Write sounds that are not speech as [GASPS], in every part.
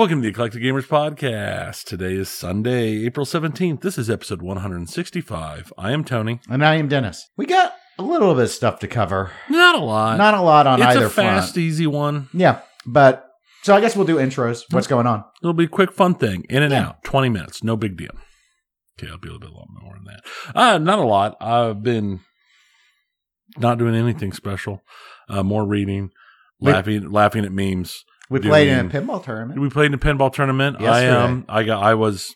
Welcome to the Eclectic Gamers Podcast. Today is Sunday, April 17th. This is episode 165. I am Tony. And I am Dennis. We got a little bit of stuff to cover. Not a lot. Not a lot on it's either a fast, front. easy one. Yeah, but so I guess we'll do intros. What's going on? It'll be a quick, fun thing. In and Yeah. out. 20 minutes. No big deal. Okay, I'll be a little bit more than that. Uh, not a lot. I've been not doing anything special. Uh, more reading, laughing, laughing at memes. We played in a pinball tournament. We played in a pinball tournament. I Yesterday. um I got I was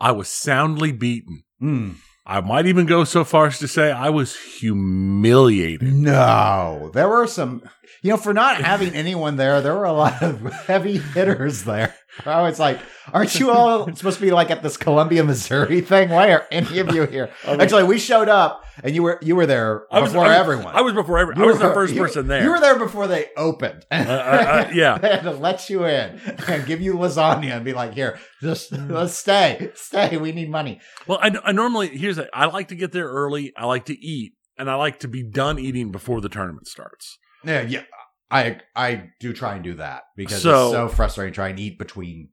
I was soundly beaten. Mm. I might even go so far as to say I was humiliated. No, there were some. You know, for not having anyone there, there were a lot of [LAUGHS] heavy hitters there. I was like, "Aren't you all [LAUGHS] supposed to be like at this Columbia, Missouri thing? Why are any of you here?" Actually, we showed up, and you were you were there I was before I was- everyone. I was before everyone. I was the first you- person there. You were there before they opened. uh, uh, yeah. [LAUGHS] they had to let you in and give you lasagna and be like, "Here, just let's stay, stay. We need money." Well, I, I normally here's a, I like to get there early. I like to eat, and I like to be done eating before the tournament starts. Yeah, yeah. I I do try and do that because So- it's so frustrating trying to eat between.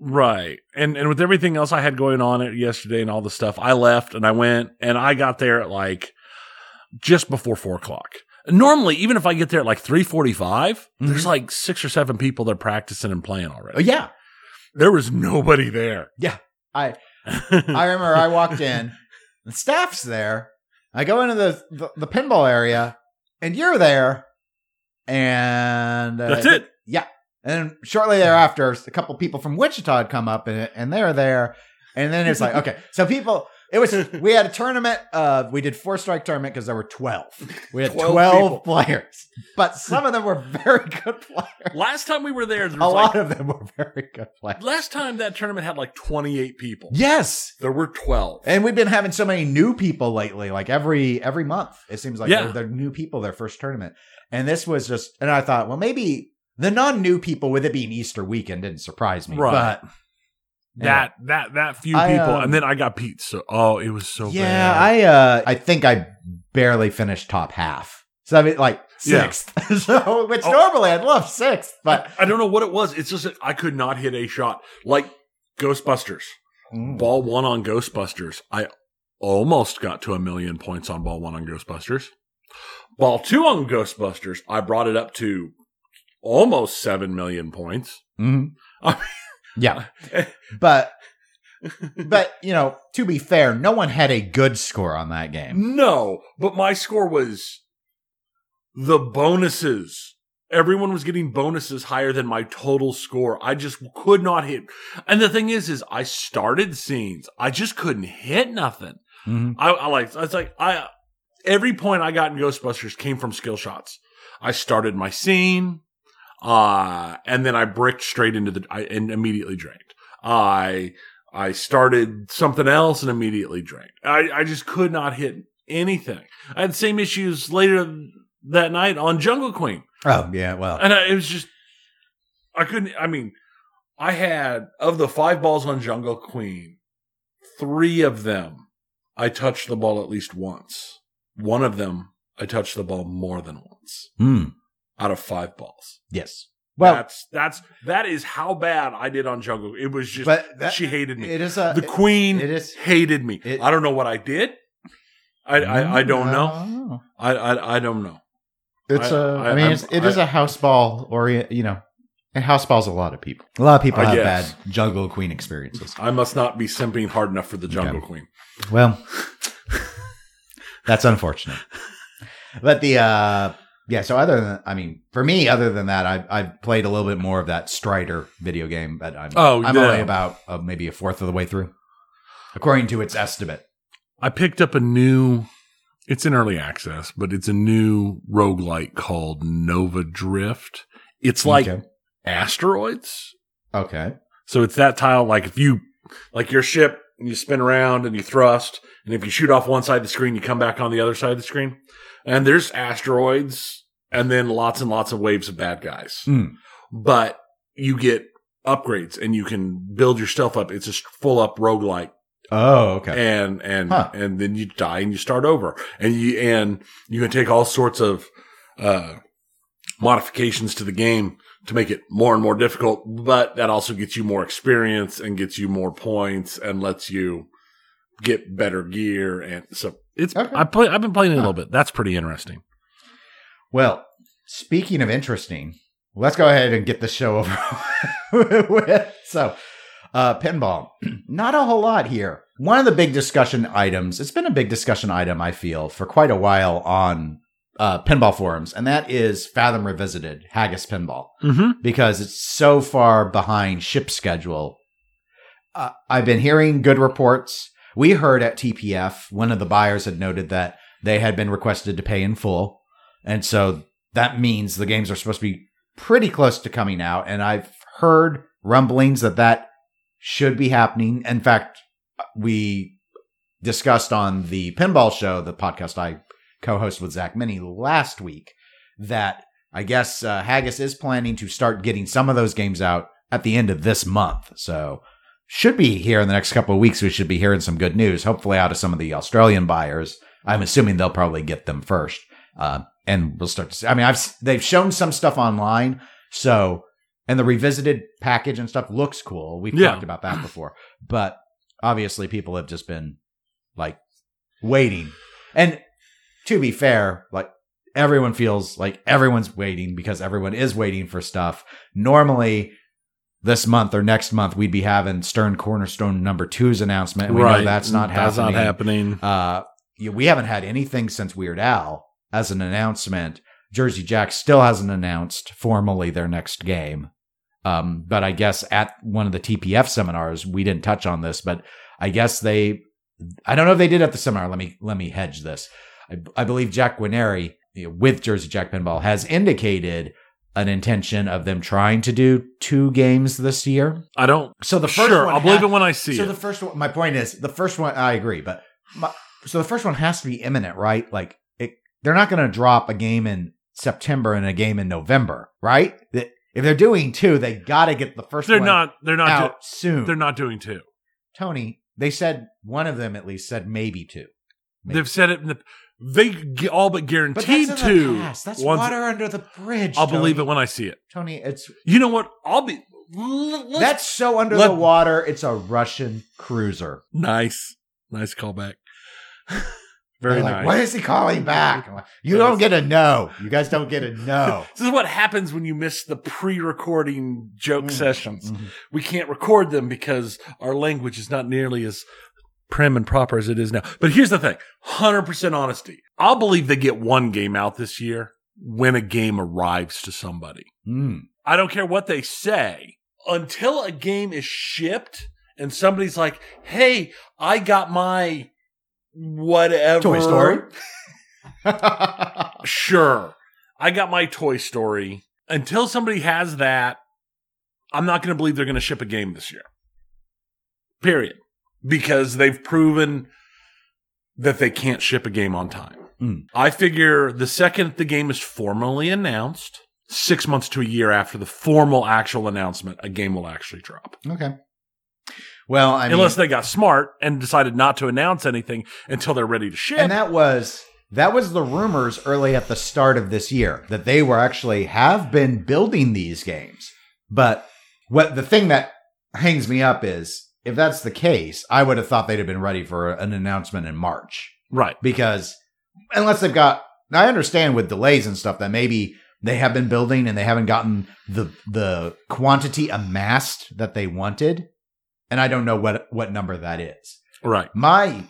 Right. And and with everything else I had going on it yesterday and all the stuff, I left and I went and I got there at like just before four o'clock. Normally, even if I get there at like three forty-five, there's Mhm. like six or seven people that are practicing and playing Oh, already. yeah, There was nobody there. Yeah, I [LAUGHS] I remember I walked in, the staff's there. I go into the the, the pinball area, and you're there, and uh, That's it. Yeah, and shortly thereafter, a couple people from Wichita had come up, and and they're there, and then it's like, okay, so people. It was we had a tournament. Uh, we did four strike tournament because there were twelve. We had 12 twelve, players, but some of them were very good players. Last time we were there, there A lot like, of them were very good players. last time that tournament had like 28 people. Yes, There were 12. and we've been having so many new people lately. Like every every month, it seems like Yeah. they're, they're new people their first tournament. And this was just, and I thought, well, maybe the non new people with it being Easter weekend didn't surprise me, Right. but that that that few I, people, um, and then I got Pete. So oh, it was so yeah, bad. I uh, I think I barely finished top half. So I mean, like Yeah. sixth. [LAUGHS] so which Oh. normally I'd love sixth, but I don't know what it was. It's just that I could not hit a shot like Ghostbusters. Mm. Ball one on Ghostbusters. I almost got to a million points on ball one on Ghostbusters. Ball two on Ghostbusters, I brought it up to almost seven million points. Mhm. I yeah, [LAUGHS] but but you know, to be fair, no one had a good score on that game. No, but my score was the bonuses. Everyone was getting bonuses higher than my total score. I just could not hit. And the thing is, is I started scenes. I just couldn't hit nothing. Mhm. I, I like, it's like, I, every point I got in Ghostbusters came from skill shots. I started my scene, uh, and then I bricked straight into the, I, and immediately drained. I, I started something else and immediately drained. I, I just could not hit anything. I had the same issues later that night on Jungle Queen. Oh yeah, well, And I, it was just, I couldn't, I mean, I had, of the five balls on Jungle Queen, three of them, I touched the ball at least once. One of them, I touched the ball more than once Hmm. out of five balls. yes. Well, that's, that's, that is how bad I did on Jungle. It was just, but that, she hated me. it is a the queen it is- hated me. it- I don't know what I did. I, I, I don't know. I, I, I don't know. It's I- a. I- I mean, it's, it is a house ball or You know, and house balls a lot of people. A lot of people have bad Jungle Queen experiences. I must not be simping hard enough for the Jungle Okay. Queen. Well, [LAUGHS] that's unfortunate. But the uh yeah, so other than I mean, for me, other than that, I've I've played a little bit more of that Strider video game, but I'm Oh, I'm yeah. only about uh, maybe a fourth of the way through, according to its estimate. I picked up a new, it's in early access, but it's a new roguelike called Nova Drift. It's like okay. asteroids. okay. So it's that tile, like if you, like your ship, and you spin around and you thrust, and if you shoot off one side of the screen, you come back on the other side of the screen. And there's asteroids, and then lots and lots of waves of bad guys. Hmm. But you get upgrades and you can build your stuff up. It's a full up roguelike Oh, okay. and and Huh. and then you die and you start over and you and you can take all sorts of uh modifications to the game to make it more and more difficult, but that also gets you more experience and gets you more points and lets you get better gear. And so it's, Okay. I play, I've been playing it a little bit. That's pretty interesting. Well, speaking of interesting, let's go ahead and get the show over [LAUGHS] with. So, uh, pinball, [CLEARS THROAT] not a whole lot here. One of the big discussion items, it's been a big discussion item, I feel, for quite a while on uh, pinball forums, and that is Fathom Revisited, Haggis Pinball, Mm-hmm. because it's so far behind ship schedule. Uh, I've been hearing good reports. We heard at TPF, one of the buyers had noted that they had been requested to pay in full. And so that means the games are supposed to be pretty close to coming out. And I've heard rumblings that that should be happening. In fact, we discussed on the pinball show, the podcast I co-host with Zach Meny last week, that I guess uh, Haggis is planning to start getting some of those games out at the end of this month. So should be here in the next couple of weeks. We should be hearing some good news, hopefully out of some of the Australian buyers. I'm assuming they'll probably get them first. Uh, and we'll start to see. I mean, I've they've shown some stuff online, so and the revisited package and stuff looks cool. We've Yeah. talked about that before, but obviously people have just been like waiting. And to be fair, like everyone feels like everyone's waiting because everyone is waiting for stuff. Normally, this month or next month, we'd be having Stern Cornerstone number two's announcement. And we know that's not That's happening. not happening. Uh, yeah, we haven't had anything since Weird Al as an announcement. Jersey Jack still hasn't announced formally their next game. Um, but I guess at one of the TPF seminars, we didn't touch on this, but I guess they, I don't know if they did at the seminar. Let me, let me hedge this. I, I believe Jack Guarnieri you know, with Jersey Jack Pinball has indicated an intention of them trying to do two games this year. I don't. So the first sure, one I'll believe ha- it when I see so it. the first one, my point is, the first one, I agree, but my, so the first one has to be imminent, right? Like it, they're not going to drop a game in September and a game in November, right? If they're doing two, they got to get the 1st they're one not. They're not. out Do, soon. they're not doing two. Tony, they said one of them at least said maybe two. Maybe. They've said it. In the, they all but But guaranteed that's in two. the past. That's water under the bridge. I'll believe it when I see it. Tony, it's You know what? I'll be. that's so under let- the water. It's a Russian cruiser. nice. Nice callback. [LAUGHS] Very like, nice. What is he calling back? Like, You don't get a no. You guys don't get a no. [LAUGHS] This is what happens when you miss the pre-recording joke Mm. sessions. Mhm. We can't record them because our language is not nearly as prim and proper as it is now. But here's the thing: hundred percent honesty. I'll believe they get one game out this year when a game arrives to somebody. Mm. I don't care what they say until a game is shipped and somebody's like, "Hey, I got my whatever Toy Story. [LAUGHS] Sure. I got my Toy Story. Until somebody has that, I'm not going to believe they're going to ship a game this year. Period. Because they've proven that they can't ship a game on time. Mm. I figure the second the game is formally announced, six months to a year after the formal actual announcement, a game will actually drop. okay. Well, I mean, Unless they got smart and decided not to announce anything until they're ready to ship. and that was that was the rumors early at the start of this year that they were actually have been building these games. But what the thing that hangs me up is if that's the case, I would have thought they'd have been ready for an announcement in March. right. because unless they've got I understand with delays and stuff that maybe they have been building and they haven't gotten the the quantity amassed that they wanted and I don't know what what number that is. Right. My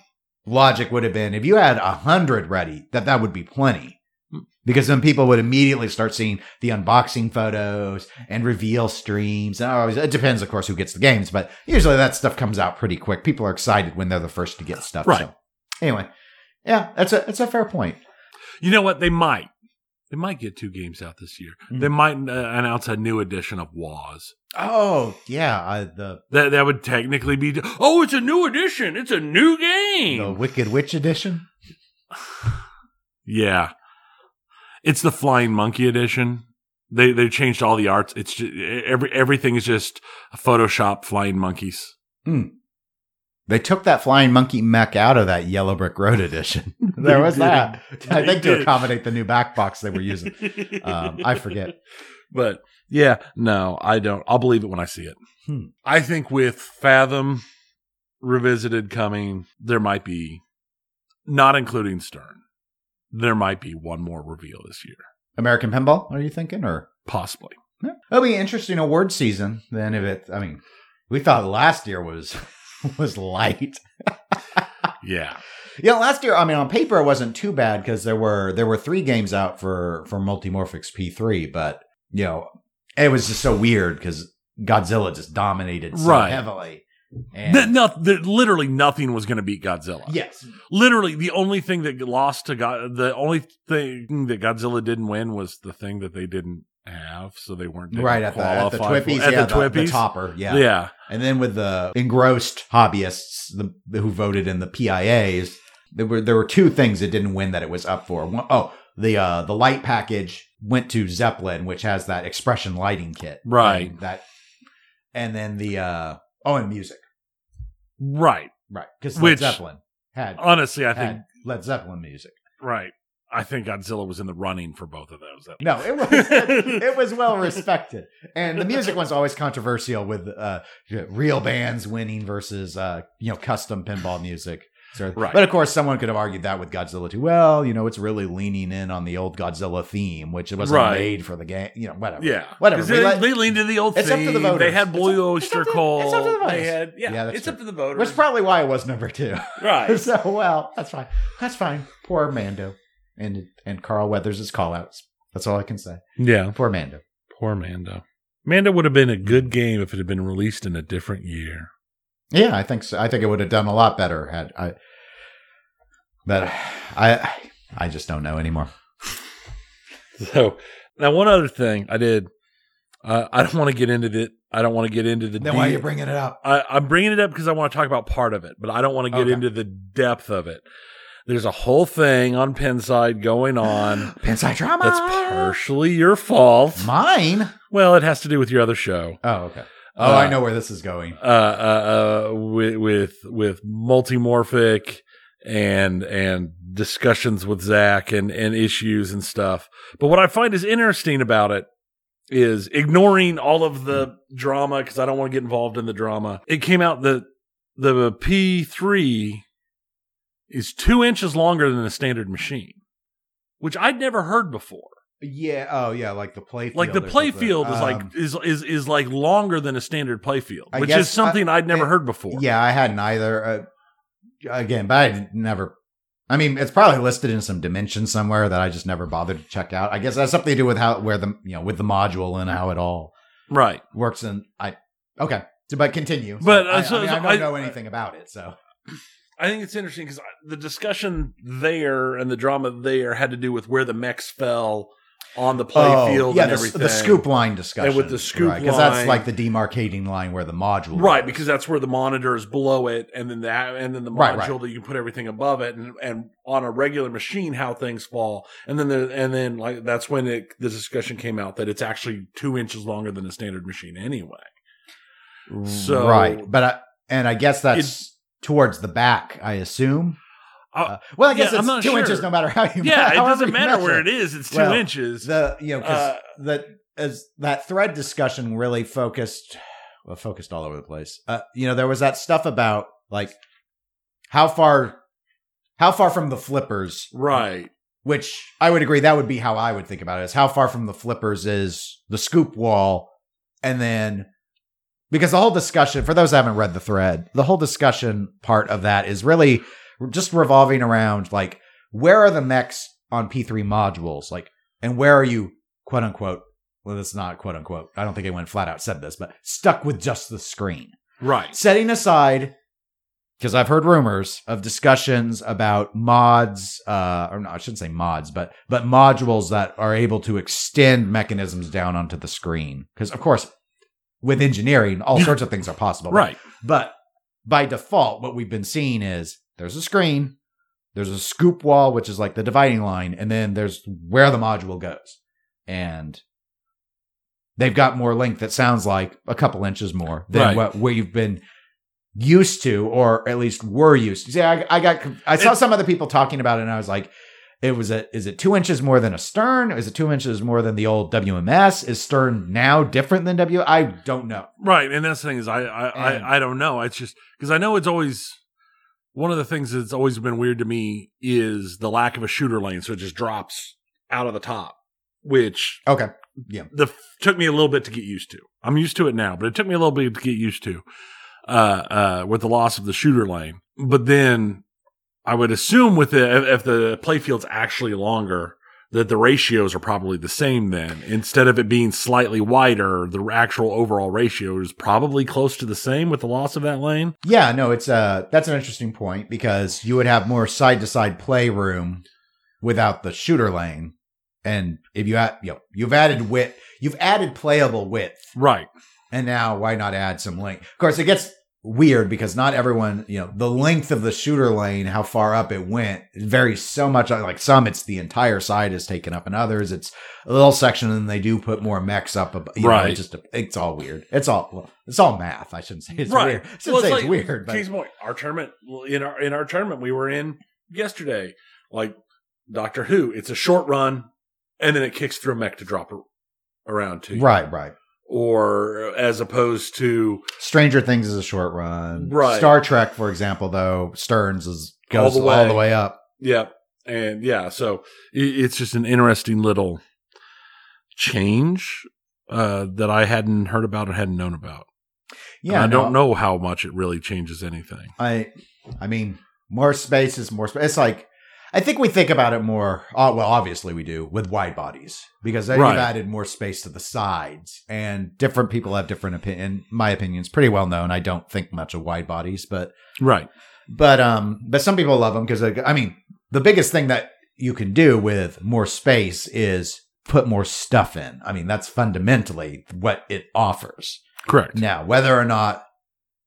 logic would have been if you had a hundred ready, that that would be plenty. Because then people would immediately start seeing the unboxing photos and reveal streams. And always, it depends, of course, who gets the games, but usually that stuff comes out pretty quick. People are excited when they're the first to get stuff. Right. So, anyway, yeah, that's a that's a fair point. You know what? They might. They might get two games out this year. Mm. They might uh, announce a new edition of WOZ. Oh yeah, uh, the That that would technically be. Oh, it's a new edition. It's a new game. the Wicked Witch edition. [SIGHS] Yeah, it's the Flying Monkey edition. They they changed all the arts. It's just, every everything is just Photoshop flying monkeys. Hmm. They took that flying monkey mech out of that Yellow Brick Road edition. [LAUGHS] [LAUGHS] there was that. I think to accommodate the new back box they were using. [LAUGHS] Um, I forget. But yeah, no, I don't. I'll believe it when I see it. Hmm. I think with Fathom revisited coming, there might be, not including Stern, there might be one more reveal this year, American Pinball, are you thinking? Or possibly. yeah. it'll be interesting award season. Then if it, I mean, we thought last year was [LAUGHS] was light. [LAUGHS] Yeah, Yeah, last year, I mean, on paper it wasn't too bad because there were there were three games out for for Multimorphics P3, but you know, it was just so weird because Godzilla just dominated so Right. heavily. And Th- no, there- literally nothing was going to beat Godzilla. yes, Literally, the only thing that lost to God, the only thing that Godzilla didn't win was the thing that they didn't have, so they weren't right at the at the qualify for- TWIPYs, At yeah, the the, the TWIPYs, topper, yeah. yeah. And then with the engrossed hobbyists the, who voted in the PIAs, there were there were two things it didn't win that it was up for. One, oh, the uh, the light package went to Zeppelin, which has that expression lighting kit, Right. And that, and then the uh, oh, and music, right. right? Because Led Which- Zeppelin had Honestly, I think Led Zeppelin music. right. I think Godzilla was in the running for both of those. No, it was it was well respected, and the music one's always controversial with uh, real bands winning versus uh, you know custom pinball music. Right. But of course, someone could have argued that with Godzilla too. Well, you know, it's really leaning in on the old Godzilla theme, which it wasn't Right. made for the game. You know, whatever. Yeah, Whatever. They, let- they leaned to the old theme. It's up to the voters. They had It's Blue up- it's Oyster up to- Cult. it's up to the They voters. had yeah. Yeah, it's true. up to the voters. Which is probably why it was number two. right. [LAUGHS] so well, that's fine. That's fine. Poor Mando and and Carl Weathers' call outs. That's all I can say. Yeah. Poor Mando. Poor Mando. Mando would have been a good game if it had been released in a different year. Yeah, I think so. I think it would have done a lot better had I. But I, I just don't know anymore. [LAUGHS] So now, one other thing I did. Uh, I don't want to get into the. I don't want to get into the. Then why are you bringing it up? I, I'm bringing it up because I want to talk about part of it, but I don't want to get Okay. into the depth of it. There's a whole thing on Pinside going on [GASPS] Pinside drama. that's partially your fault. mine. Well, it has to do with your other show. Oh, okay. Oh, Uh, I know where this is going. uh, uh, uh, with with with multimorphic and and discussions with Zach and and issues and stuff. But what I find is interesting about it is ignoring all of the drama because I don't want to get involved in the drama. It came out that the P three is two inches longer than a standard machine, which I'd never heard before. Yeah. Oh, yeah. Like the play. Like the play field is like is is is like longer than a standard play field, I which is something I, would never I- heard before. Yeah, I hadn't either. Uh, again, but I never. I mean, it's probably listed in some dimension somewhere that I just never bothered to check out. I guess that's something to do with how where the you know with the module and how it all Right. works. And I okay, so, but continue. So But, uh, I, so- I, mean, I don't know anything about it, so I think it's interesting because the discussion there and the drama there had to do with where the mechs fell on the play Oh, field yeah, and the, everything. the scoop line discussion And with the scoop because that's like the demarcating line where the module Right, goes. because that's where the monitor is below it, and then that, and then the module Right, right. that you can put everything above it, and and on a regular machine how things fall, and then the, and then like that's when it, the discussion came out that it's actually two inches longer than a standard machine anyway. So- right, but I, and I guess that's towards the back. I assume. Uh, Uh, well, I guess yeah, it's two sure. inches no matter how you. Yeah, [LAUGHS] it doesn't matter where it is; it's two Well, inches. The you know because Uh, that as that thread discussion really focused [SIGHS] well focused all over the place. Uh, you know there was that stuff about like how far how far from the flippers right. which I would agree that would be how I would think about it is how far from the flippers is the scoop wall and then because the whole discussion for those that haven't read the thread the whole discussion part of that is really just revolving around like where are the mechs on P3 modules like and where are you quote unquote well it's not quote unquote I don't think anyone flat out said this but stuck with just the screen Right. setting aside because I've heard rumors of discussions about mods, uh, or no, I shouldn't say mods, but but modules that are able to extend mechanisms down onto the screen. Because of course, with engineering, all sorts of things are possible. Right. But by default, what we've been seeing is there's a screen, there's a scoop wall, which is like the dividing line, and then there's where the module goes. And they've got more length that sounds like a couple inches more than Right. what we've been used to, or at least were used to. See, I, I got, I saw It- some other people talking about it, and I was like, it was a, is it two inches more than a stern? Is it two inches more than the old WMS? Is stern now different than W? I don't know. Right, and that's the thing is I I, And- I, I don't know. It's just because I know it's always one of the things that's always been weird to me is the lack of a shooter lane, so it just drops out of the top, which Okay. Yeah, the took me a little bit to get used to. I'm used to it now, but it took me a little bit to get used to uh, uh, with the loss of the shooter lane. But then I would assume with the if, if the playfield's actually longer. That the ratios are probably the same then. Instead of it being slightly wider, the actual overall ratio is probably close to the same with the loss of that lane. Yeah, no, it's uh that's an interesting point because you would have more side to side play room without the shooter lane. And if you add, you know, you've added width, you've added playable width, Right. and now why not add some length? Of course, it gets weird because not everyone, you know, the length of the shooter lane, how far up it went, varies so much. Uh, like some, it's the entire side is taken up, and others, it's a little section, and they do put more mechs up. ab- You know, Right. it's just it's all weird. It's all well, it's all math. I shouldn't say it's Right. weird. I shouldn't Well, say it's it's weird, but Case in point, our tournament in our in our tournament we were in yesterday, like Doctor Who. It's a short run, and then it kicks through a mech to drop around to you. right, right. Or as opposed to Stranger Things is a short run. Right. Star Trek, for example, though Stern's is All goes the all the way up. yeah, and yeah. So it's just an interesting little change uh, that I hadn't heard about or hadn't known about. Yeah, I no, don't know how much it really changes anything. I, I mean, more space is more space. It's like I think we think about it more. Oh, well, obviously we do with wide bodies because then Right. you've added more space to the sides, and different people have different opinion. My opinion is pretty well known. I don't think much of wide bodies, but Right. but um, but some people love them because I mean, the biggest thing that you can do with more space is put more stuff in. I mean, that's fundamentally what it offers. Correct. Now, whether or not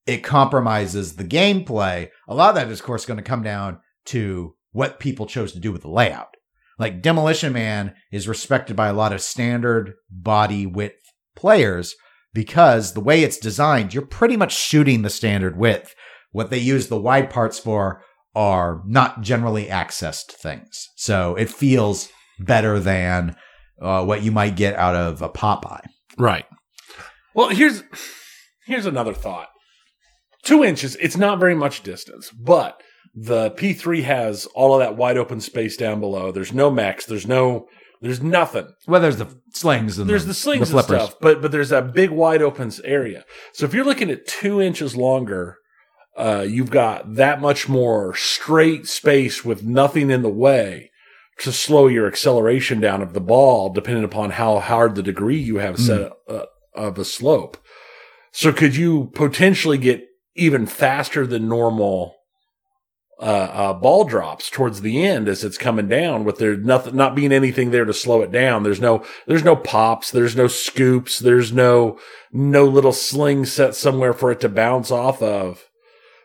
it compromises the gameplay, a lot of that is, of course, going to come down to what people chose to do with the layout. Like Demolition Man is respected by a lot of standard body width players because the way it's designed, you're pretty much shooting the standard width. What they use the wide parts for are not generally accessed things. So it feels better than uh, what you might get out of a Popeye. Right. Well, here's here's another thought. Two inches, it's not very much distance, but the P3 has all of that wide open space down below. There's no max. there's no there's nothing. Well, there's the slings and There's the slings and stuff, but but there's that big wide open area. So if you're looking at two inches longer, uh, you've got that much more straight space with nothing in the way to slow your acceleration down of the ball, depending upon how hard the degree you have set uh, of a slope. So could you potentially get even faster than normal uh, uh, ball drops towards the end as it's coming down with there nothing, not being anything there to slow it down. There's no, there's no pops. There's no scoops. There's no, no little sling set somewhere for it to bounce off of.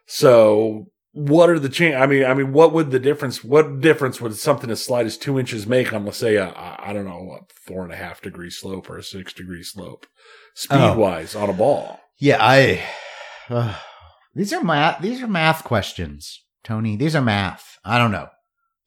So what are the change? I mean, I mean, what would the difference, what difference would something as slight as two inches make on, let's say, a, I don't know, what, four and a half degree slope or a six degree slope speed Oh. wise on a ball? Yeah, I. uh, these are math. These are math questions, Tony. These are math. I don't know.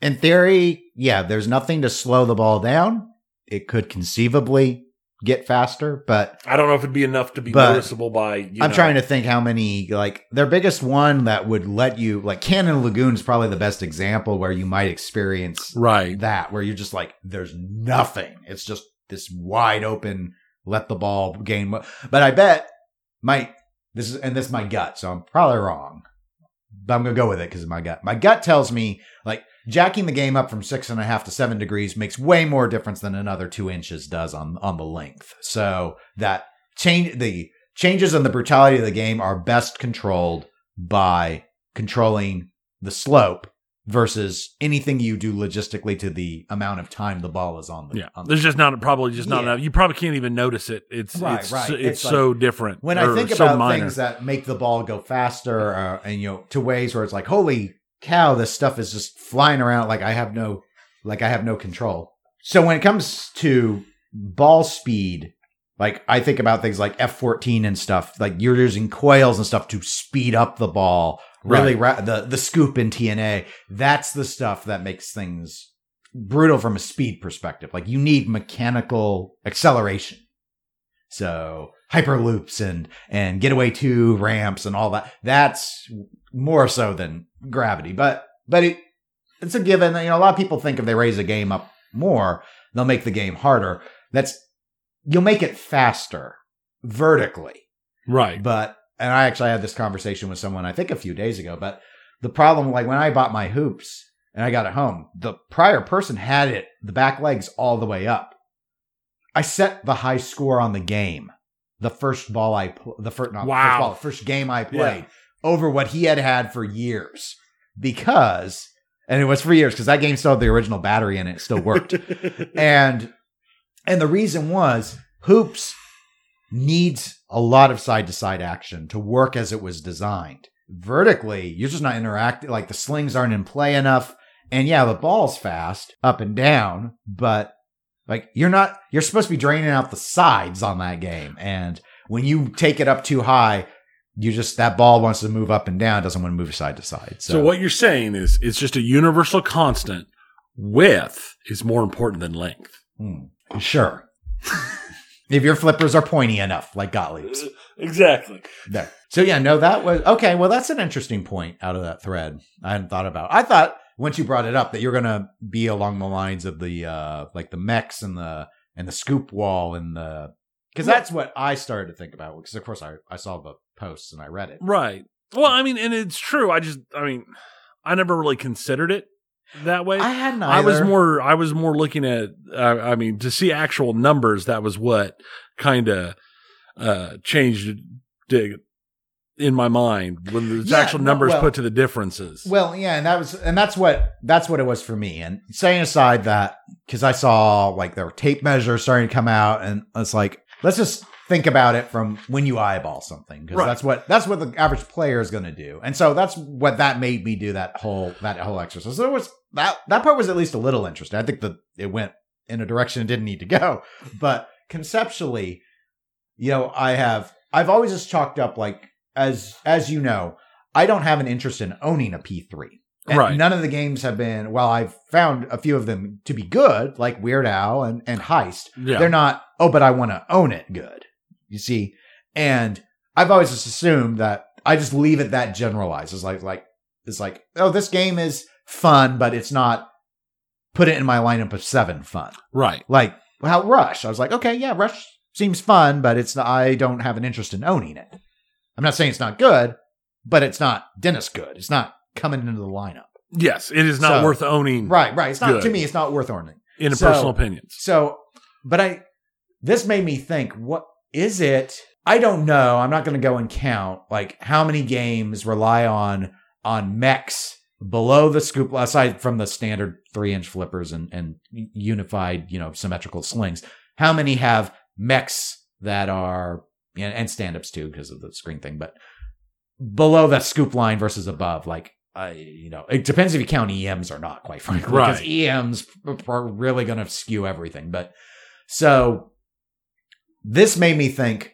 In theory, yeah, there's nothing to slow the ball down. It could conceivably get faster, but I don't know if it'd be enough to be noticeable by, you I'm know- trying to think how many like their biggest one that would let you like Cannon Lagoon is probably the best example where you might experience Right. that where you're just like there's nothing. It's just this wide open let the ball gain. But I bet my this is and this is my gut, so I'm probably wrong. But I'm gonna go with it because my gut. My gut tells me like jacking the game up from six and a half to seven degrees makes way more difference than another two inches does on on the length. So that change the changes in the brutality of the game are best controlled by controlling the slope versus anything you do logistically to the amount of time the ball is on the Yeah, on the there's just not probably just not Yeah. enough. You probably can't even notice it. It's Right, it's right. so- it's, It's so different. when I think so about minor. things that make the ball go faster, uh, and you know, to ways where it's like, holy cow, this stuff is just flying around like I have no, like I have no control. So when it comes to ball speed, Like I think about things like F14 and stuff. Like you're using coils and stuff to speed up the ball. Really, ra- the the scoop in TNA. That's the stuff that makes things brutal from a speed perspective. Like you need mechanical acceleration. So hyperloops and and getaway two ramps and all that. That's more so than gravity. But but it it's a given. You know, a lot of people think if they raise a game up more, they'll make the game harder. That's you'll make it faster vertically. Right. But and I actually had this conversation with someone I think a few days ago. But the problem, like when I bought my hoops and I got it home, the prior person had it the back legs all the way up. I set the high score on the game, the first ball I pl- the first not Wow. first ball, the first game I played over what he had had for years because and it was for years because that game still had the original battery in it, it still worked [LAUGHS] and and the reason was hoops needs a lot of side to side action to work as it was designed vertically you're just not interacting like the slings aren't in play enough and yeah the ball's fast up and down but like you're not you're supposed to be draining out the sides on that game and when you take it up too high you just that ball wants to move up and down doesn't want to move side to side so, So what you're saying is it's just a universal constant. Width is more important than length. Hmm. sure [LAUGHS] if your flippers are pointy enough like gottlieb's Exactly. there. So yeah, no, that was okay. Well, that's an interesting point out of that thread. I hadn't thought about. I thought once you brought it up that you're gonna be along the lines of the uh like the mechs and the and the scoop wall and the because that's what I started to think about. Because of course I I saw the posts and I read it. Right. Well, I mean, and it's true. I just, I mean, I never really considered it that way. I hadn't. I was more, I was more looking at, uh, I mean, to see actual numbers. That was what kind of uh, changed it in my mind when the Yeah, actual numbers well- put to the differences. Well, yeah, and that was and that's what that's what it was for me. And setting aside that because I saw like there were tape measures starting to come out, and it's like let's just think about it from when you eyeball something because Right. that's what that's what the average player is going to do. And so that's what that made me do that whole that whole exercise. So it was that that part was at least a little interesting. I think that it went in a direction it didn't need to go, [LAUGHS] but conceptually, you know, I have I've always just chalked up like as as you know, I don't have an interest in owning a P3. And Right. None of the games have been, well, I've found a few of them to be good, like Weird Al and, and Heist. yeah. They're not, oh, but I want to own it good. You see? And I've always just assumed that I just leave it that generalized. It's like, like, it's like, oh, this game is fun, but it's not put it in my lineup of seven fun. right. Like, how Rush. I was like, okay, yeah, Rush seems fun, but it's not, I don't have an interest in owning it. I'm not saying it's not good, but it's not Dennis good. It's not coming into the lineup. Yes. It is not So- worth owning Right, right. It's not Good. to me. It's not worth owning. in So- personal opinions. So, but I, this made me think, what is it? I don't know. I'm not going to go and count like how many games rely on on mechs below the scoop, aside from the standard three inch flippers and and unified, you know, symmetrical slings. How many have mechs that are and, and stand ups too because of the screen thing, but below that scoop line versus above, like. I, you know, it depends if you count EMs or not, quite frankly, because EMs are really going to skew everything. But so this made me think,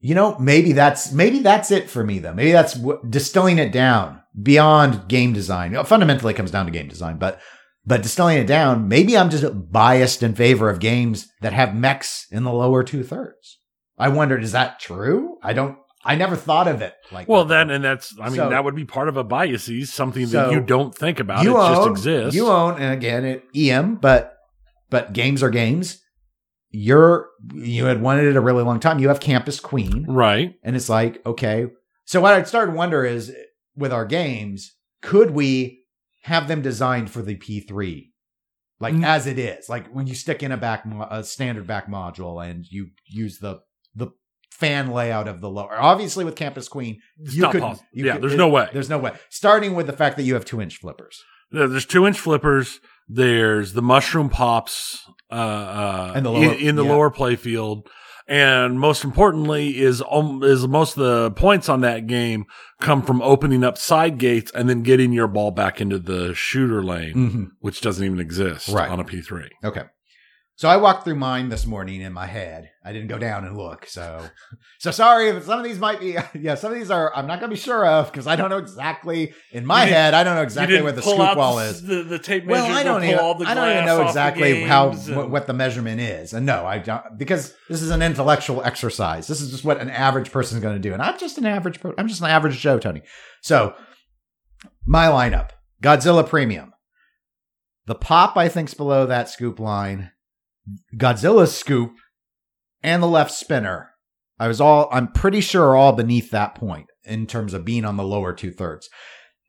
you know, maybe that's maybe that's it for me though. Maybe that's w- distilling it down beyond game design. You know, fundamentally, it comes down to game design, but but distilling it down, maybe I'm just biased in favor of games that have mechs in the lower two thirds. I wondered, is that true? I don't. I never thought of it like. Well, that. then, and that's, I mean, So- that would be part of a biases, something So, that you don't think about. you it own, just exists. You own, and again, it EM, but but games are games. You're you had wanted it a really long time. You have Campus Queen, right. and it's like okay. So what I started to wonder is with our games, could we have them designed for the P3, like Mm. as it is, like when you stick in a back mo- a standard back module and you use the the fan layout of the lower. Obviously, with Campus Queen, It's you could- you Yeah, could- there's it- no way. there's no way. Starting with the fact that you have two inch flippers. There's two inch flippers. There's the mushroom pops uh, uh, And the in, lower- in the yeah. lower playfield, and most importantly is um, is most of the points on that game come from opening up side gates and then getting your ball back into the shooter lane, Mm-hmm. which doesn't even exist Right. on a P3. Okay. So I walked through mine this morning in my head. I didn't go down and look. So, so sorry if some of these might be. [LAUGHS] Yeah, some of these are. I'm not going to be sure of because I don't know exactly in my head. I don't know exactly where the scoop wall is. The, the tape measure. Well, I don't even. all the I don't even know exactly how what, and- what the measurement is, and no, I don't because this is an intellectual exercise. This is just what an average person is going to do, and I'm just an average. I'm just an average Joe, Tony. So, my lineup: Godzilla Premium. The pop, I think's below that scoop line. Godzilla's scoop and the left spinner. I was all. I'm pretty sure all beneath that point in terms of being on the lower two thirds.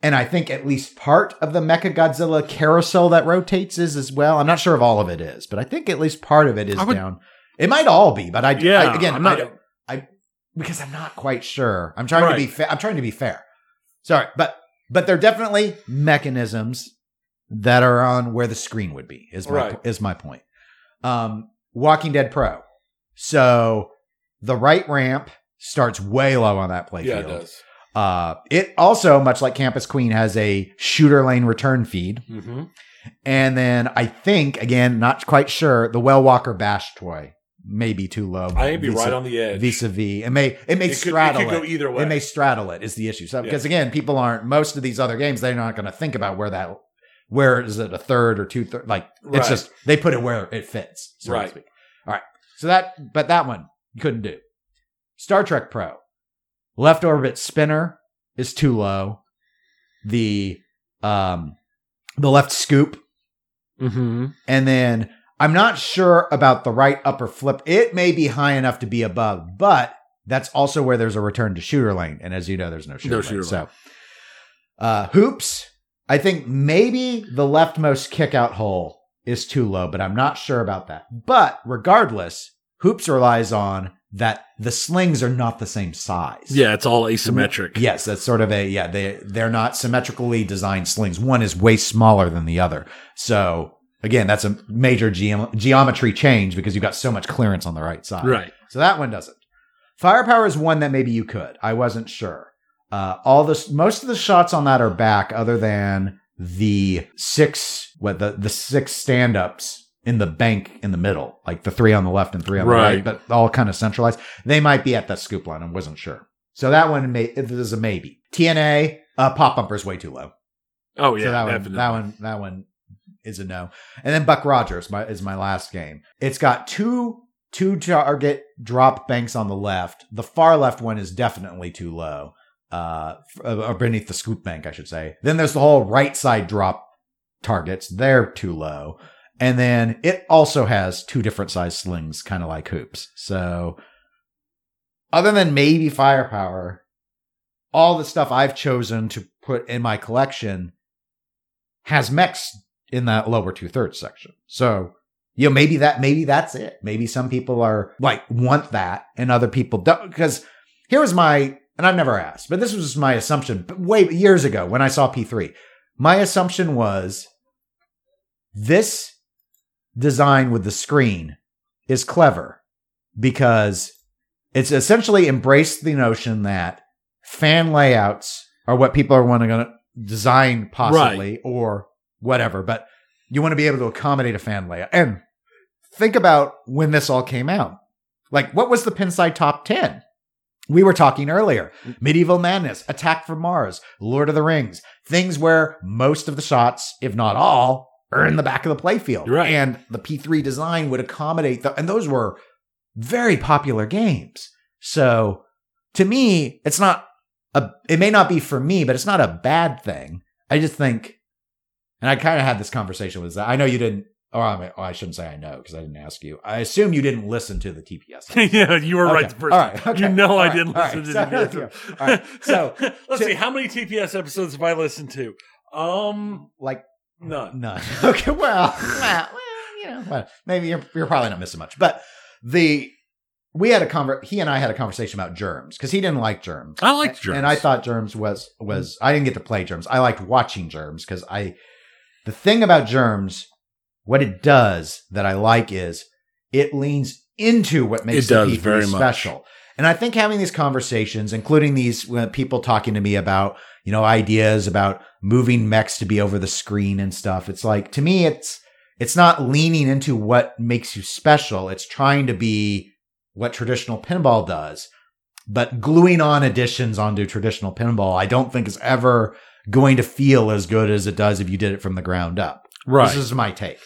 And I think at least part of the Mecha Godzilla carousel that rotates is as well. I'm not sure if all of it is, but I think at least part of it is would- down. It might all be, but I, Yeah, I again, I'm not- I, I because I'm not quite sure. I'm trying to be Right. fair. I'm trying to be fair. Sorry, but but they're definitely mechanisms that are on where the screen would be. Is my Right. is my point. Um, Walking Dead Pro. So the right ramp starts way low on that playfield. Yeah, it does. Uh, it also, much like Campus Queen, has a shooter lane return feed. Mm-hmm. And then I think, again, not quite sure, the Well Walker Bash toy may be too low. I may be right on the edge. vis a vis. It may it may it could, straddle it could go either way. It may straddle it is the issue. So Yeah. because again, people aren't most of these other games, they're not going to think about where that where is it a third or two third like it's just they put it where it fits. So Right. To speak. All right. So that but that one you couldn't do. Star Trek Pro. Left orbit spinner is too low. The um the left scoop mm-hmm. and then I'm not sure about the right upper flip. It may be high enough to be above, but that's also where there's a return to shooter lane. And as you know, there's no shooter No lane. shooter so uh, hoops, I think maybe the leftmost kick out hole is too low, but I'm not sure about that. But regardless, hoops relies on that the slings are not the same size. Yeah, it's all asymmetric. Yes, that's sort of a yeah. They they're not symmetrically designed slings. One is way smaller than the other. So again, that's a major geom- geometry change because you've got so much clearance on the right side. Right. So that one doesn't. Firepower is one that maybe you could. I wasn't sure. Uh, all this, most of the shots on that are back, other than the six, what the the six stand ups in the bank in the middle, like the three on the left and three on the right, Right. but all kind of centralized. They might be at that scoop line. I wasn't sure. So that one may is a maybe. TNA uh, pop bumper is way too low. Oh yeah, so that one, that one, that one is a no. And then Buck Rogers my, is my last game. It's got two two target drop banks on the left. The far left one is definitely too low, uh, or beneath the scoop bank, I should say. Then there's the whole right side drop targets. They're too low. And then it also has two different size slings, kind of like hoops. So, other than maybe firepower, all the stuff I've chosen to put in my collection has mechs in that lower two thirds section. So, you know, maybe that, maybe that's it. Maybe some people are like, want that and other people don't. Because here was my, and I've never asked, but this was my assumption but way years ago when I saw P3. My assumption was this design with the screen is clever because it's essentially embraced the notion that fan layouts are what people are wanting to design possibly or whatever, but you want to be able to accommodate a fan layout. And think about when this all came out. Like, what was the Pinside top 10? We were talking earlier. Mm. Medieval Madness, Attack from Mars, Lord of the Rings, things where most of the shots, if not all, are in the back of the playfield. Right. And the P3 design would accommodate the, and those were very popular games. So to me, it's not a, it may not be for me, but it's not a bad thing. I just think, and I kind of had this conversation with. I know you didn't, or I, mean, oh, I shouldn't say I know because I didn't ask you. I assume you didn't listen to the TPS. [LAUGHS] yeah, you were right the first All time. Okay. You know All I right. didn't All listen right. to So- the All right. So, [LAUGHS] let's to- see how many TPS episodes have I listened to? Um, like none. None. [LAUGHS] Okay, well, well, well, you know, well, maybe you're you're probably not missing much. But the we had a conver he and I had a conversation about germs because he didn't like germs. I liked germs. and I thought germs was was I didn't get to play germs. I liked watching germs because I the thing about germs, what it does that I like is it leans into what makes It the P3 very much. special. And I think having these conversations, including these uh, people talking to me about, you know, ideas about moving mechs to be over the screen and stuff, it's like to me, it's it's not leaning into what makes you special. It's trying to be what traditional pinball does. But gluing on additions onto traditional pinball, I don't think is ever going to feel as good as it does if you did it from the ground up. Right. This is my take.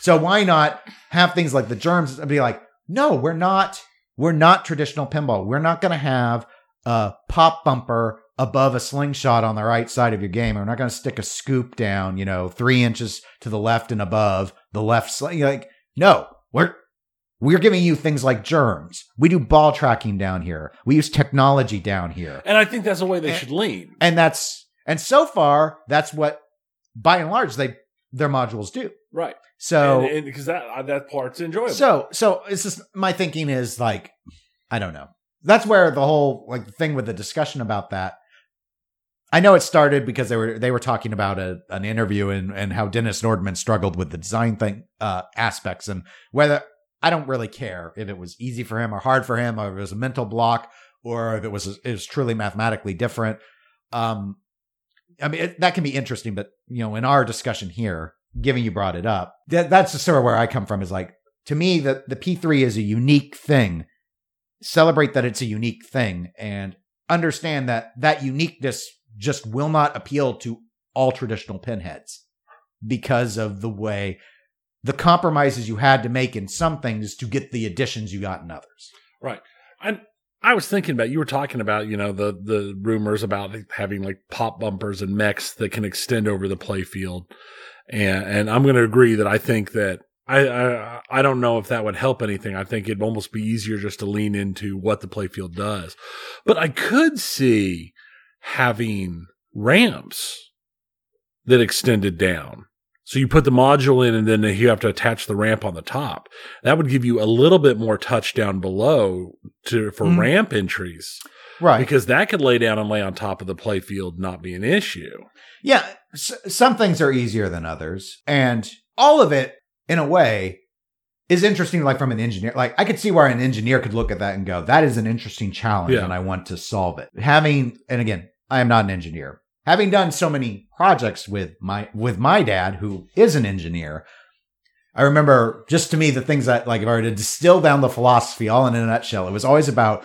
So why not have things like the germs and be like, no, we're not, we're not traditional pinball. We're not going to have a pop bumper above a slingshot on the right side of your game. We're not going to stick a scoop down, you know, three inches to the left and above the left sling. Like, no, we're, we're giving you things like germs. We do ball tracking down here. We use technology down here. And I think that's the way they should lean. And that's, and so far, that's what by and large they, their modules do. Right. So, and because that uh, that part's enjoyable. so, so it's just my thinking is like, I don't know. That's where the whole like thing with the discussion about that. I know it started because they were they were talking about a, an interview and and how Dennis Nordman struggled with the design thing uh, aspects and whether I don't really care if it was easy for him or hard for him or if it was a mental block or if it was it was truly mathematically different. Um, I mean it, that can be interesting, but you know, in our discussion here, given you brought it up, that, that's sort of where I come from. Is like to me the the P three is a unique thing. Celebrate that it's a unique thing and understand that that uniqueness just will not appeal to all traditional pinheads because of the way the compromises you had to make in some things to get the additions you got in others. Right. And I was thinking about you were talking about you know the the rumors about having like pop bumpers and mechs that can extend over the playfield, and and I'm going to agree that I think that I, I I don't know if that would help anything. I think it'd almost be easier just to lean into what the playfield does, but I could see having ramps that extended down. So you put the module in and then you have to attach the ramp on the top. That would give you a little bit more touch down below to for Mhm. ramp entries Right. because that could lay down and lay on top of the playfield, not be an issue. Yeah, s- some things are easier than others, and all of it, in a way, is interesting. Like from an engineer, like I could see where an engineer could look at that and go, "That is an interesting challenge, Yeah. and I want to solve it." Having, and again, I am not an engineer. Having done so many projects with my with my dad, who is an engineer, I remember just to me the things that like if I were to distill down the philosophy all in a nutshell, it was always about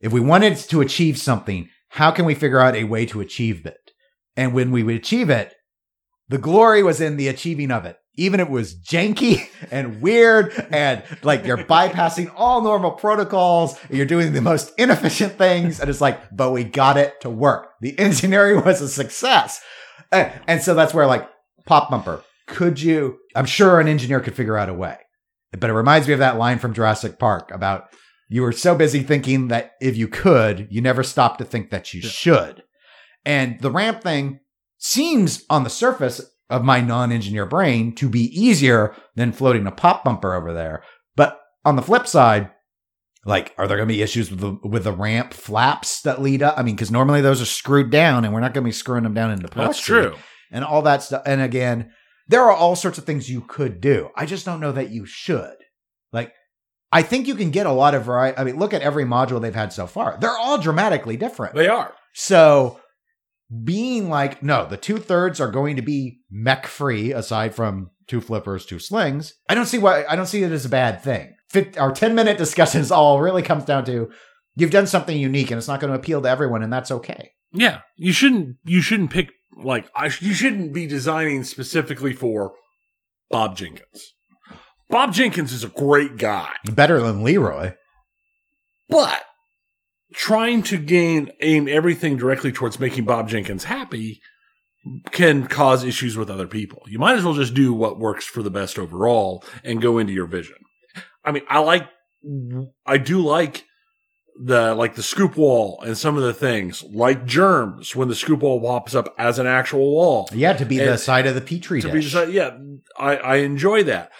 if we wanted to achieve something, how can we figure out a way to achieve it? And when we would achieve it, the glory was in the achieving of it. Even if it was janky [LAUGHS] and weird and like you're bypassing all normal protocols, and you're doing the most inefficient things. And it's like, but we got it to work. The engineering [LAUGHS] was a success. And, and so that's where like pop bumper, could you, I'm sure an engineer could figure out a way. But it reminds me of that line from Jurassic Park about you were so busy thinking that if you could, you never stopped to think that you Yeah. should. And the ramp thing seems on the surface of my non-engineer brain to be easier than floating a pop bumper over there. But on the flip side, like, are there going to be issues with the with the ramp flaps that lead up? I mean, because normally those are screwed down, and we're not going to be screwing them down into That's true. and all that stuff. And again, there are all sorts of things you could do. I just don't know that you should. Like, I think you can get a lot of variety. I mean, look at every module they've had so far. They're all dramatically different. They are. So being like, no, the two thirds are going to be mech free aside from two flippers, two slings. I don't see why, I don't see it as a bad thing. Fit, our 10 minute discussions all really comes down to you've done something unique and it's not going to appeal to everyone and that's okay. Yeah, you shouldn't. You shouldn't pick like I. You shouldn't be designing specifically for Bob Jenkins. Bob Jenkins is a great guy, Better than Leroy. but trying to gain aim everything directly towards making Bob Jenkins happy can cause issues with other people. You might as well just do what works for the best overall and go into your vision. I mean, I like, I do like the like the scoop wall and some of the things like germs when the scoop wall pops up as an actual wall. Yeah, to be the side of the petri To dish. decided, yeah, I, I enjoy that.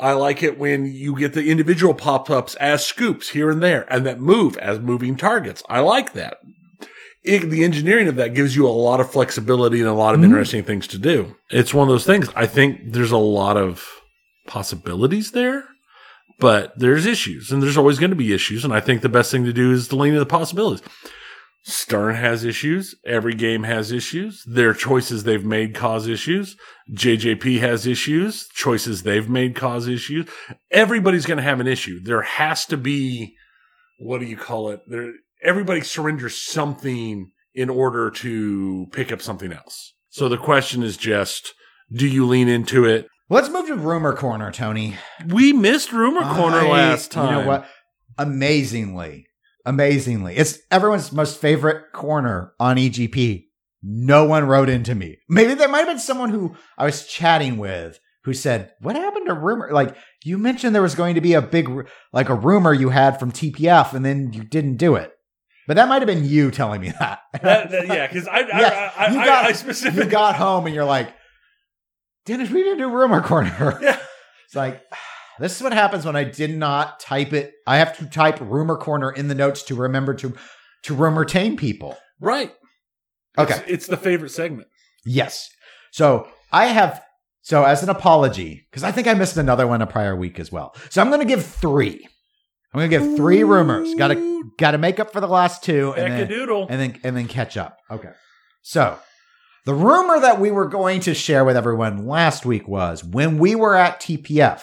I like it when you get the individual pop ups as scoops here and there and that move as moving targets. I like that. It, the engineering of that gives you a lot of flexibility and a lot of Mhm. interesting things to do. It's one of those things. I think there's a lot of possibilities there, but there's issues and there's always going to be issues. And I think the best thing to do is to lean into the possibilities. Stern has issues. Every game has issues. Their choices they've made cause issues. JJP has issues. Choices they've made cause issues. Everybody's going to have an issue. There has to be, what do you call it? There, everybody surrenders something in order to pick up something else. So the question is just, do you lean into it? Let's move to rumor corner, Tony. We missed rumor corner I- last time. You know what? Amazingly, amazingly, it's everyone's most favorite corner on EGP. No one wrote into me. Maybe there might have been someone who I was chatting with who said, "What happened to rumor?" Like you mentioned, there was going to be a big, like a rumor you had from TPF, and then you didn't do it. But that might have been you telling me that. That- that- yeah, because I, Yeah, I, I, you got- I you specifically got home and you're like, Dennis, we didn't do rumor corner. Yeah. It's like, this is what happens when I did not type it. I have to type rumor corner in the notes to remember to to rumor tame people. right. Okay. It's, it's the favorite segment. Yes. So I have so as an apology, because I think I missed another one a prior week as well. So I'm gonna give three. I'm gonna give three rumors. Gotta gotta make up for the last two. and then- and then and then catch up. Okay. So the rumor that we were going to share with everyone last week was when we were at TPF,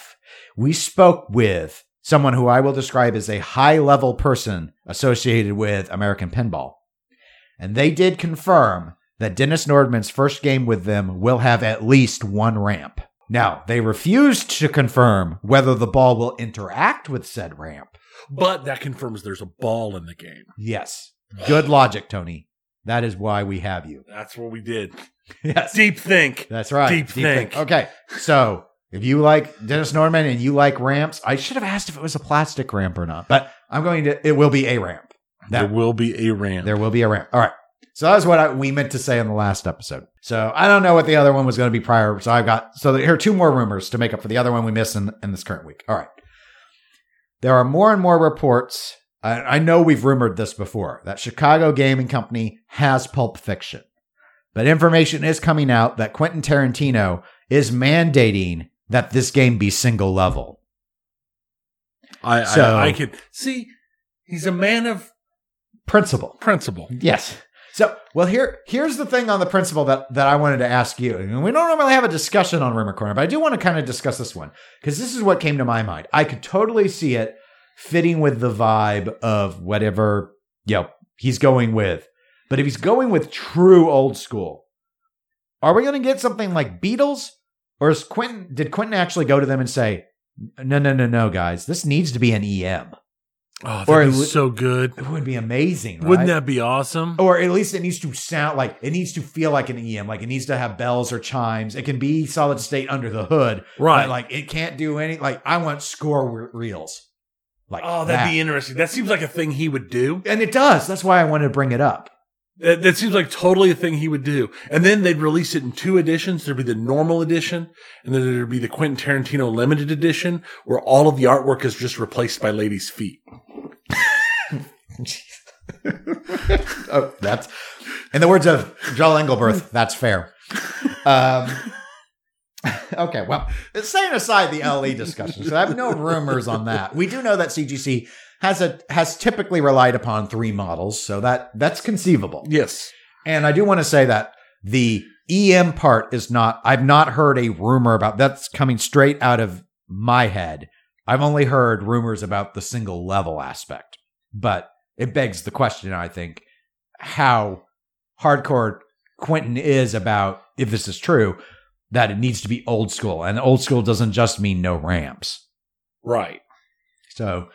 we spoke with someone who I will describe as a high level person associated with American Pinball. And they did confirm that Dennis Nordman's first game with them will have at least one ramp. Now, they refused to confirm whether the ball will interact with said ramp. But that confirms there's a ball in the game. Yes. Good logic, Tony. That is why we have you. [LAUGHS] That's what we did. Yes. Deep think. That's right. Deep think. Okay. So if you like Dennis Nordman and you like ramps, I should have asked if it was a plastic ramp or not, but I'm going to, it will be a ramp. there That, will be a ramp. there will be a ramp. All right. So that's what I, we meant to say in the last episode. So I don't know what the other one was going to be prior. So I've got, so here are two more rumors to make up for the other one we missed in, in this current week. All right. There are more and more reports. I, I know we've rumored this before that Chicago Gaming Company has Pulp Fiction. But information is coming out that Quentin Tarantino is mandating that this game be single level. I, So- I, I can see he's a man of Principle. principle. Yes. So, well, here here's the thing on the principle that that I wanted to ask you. And we don't normally have a discussion on Rumor Corner, but I do want to kind of discuss this one because this is what came to my mind. I could totally see it fitting with the vibe of whatever you know he's going with. But if he's going with true old school, are we going to get something like Beatles, or is Quentin? Did Quentin actually go to them and say, "No, no, no, no, guys, this needs to be an EM"? Oh, Or that'd be so good. It would be amazing, right? Wouldn't that be awesome? or at least it needs to sound like it needs to feel like an EM, like it needs to have bells or chimes. It can be solid state under the hood, right. but like it can't do any. Like I want score re- reels, like oh, that'd that. be interesting. That seems like a thing he would do. and it does. That's why I wanted to bring it up. That, that seems like totally a thing he would do. And then they'd release it in two editions. There'd be the normal edition, and then there'd be the Quentin Tarantino limited edition, where all of the artwork is just replaced by ladies' feet. [LAUGHS] Oh, that's in the words of Joel Engelberth. That's fair. Um, [LAUGHS] okay, well, setting aside the LE discussion, so I have no rumors on that. We do know that CGC has a has typically relied upon three models, so that that's conceivable. Yes. And I do want to say that the EM part is not, I've not heard a rumor about that's coming straight out of my head. I've only heard rumors about the single level aspect. But it begs the question, I think, how hardcore Quentin is about, if this is true, that it needs to be old school. And old school doesn't just mean no ramps. Right. So,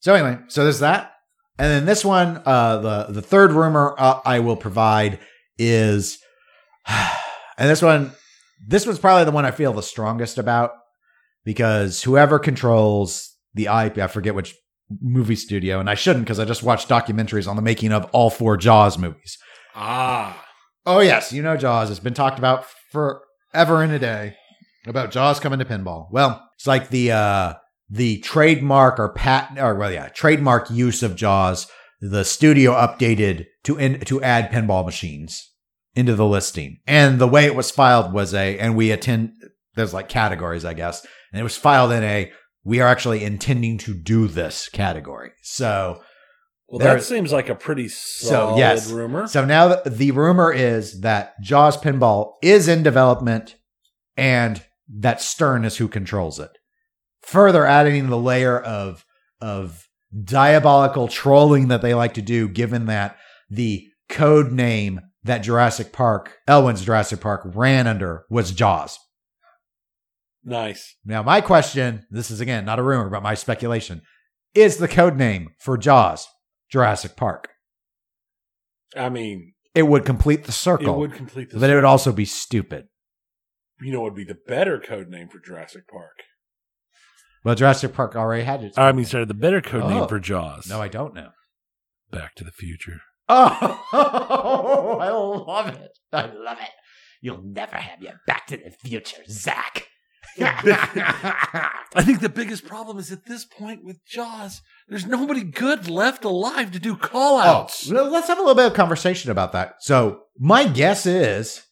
so anyway, so there's that, and then this one, uh, the the third rumor uh, I will provide is, [SIGHS] and this one, this one's probably the one I feel the strongest about because whoever controls the IP, I forget which movie studio, and I shouldn't because I just watched documentaries on the making of all four Jaws movies. Ah. Oh yes, you know Jaws. It's been talked about forever in a day about Jaws coming to pinball. Well, it's like the uh the trademark or patent or well yeah, trademark use of Jaws. The studio updated to in, to add pinball machines into the listing. And the way it was filed was a and we attend there's like categories, I guess. And it was filed in a we are actually intending to do this category. So Well, There- that seems like a pretty solid yes. rumor. So now the, the rumor is that Jaws Pinball is in development and that Stern is who controls it. Further adding the layer of of diabolical trolling that they like to do, given that the code name that Jurassic Park, Elwin's Jurassic Park, ran under was Jaws. nice. Now, my question this is again not a rumor, but my speculation is the code name for Jaws Jurassic Park. I mean, It would complete the circle, it would complete this. but it would also be stupid. you know, what would be the better code name for Jurassic Park. Well, Jurassic Park already had it. I mean, sorry, the better code Oh. name for Jaws. no, I don't know. Back to the Future. Oh, [LAUGHS] I love it. I love it. You'll never have your Back to the Future, Zach. [LAUGHS] I think the biggest problem is at this point with Jaws, there's nobody good left alive to do call Oh, outs. well, let's have a little bit of conversation about that. So, my guess is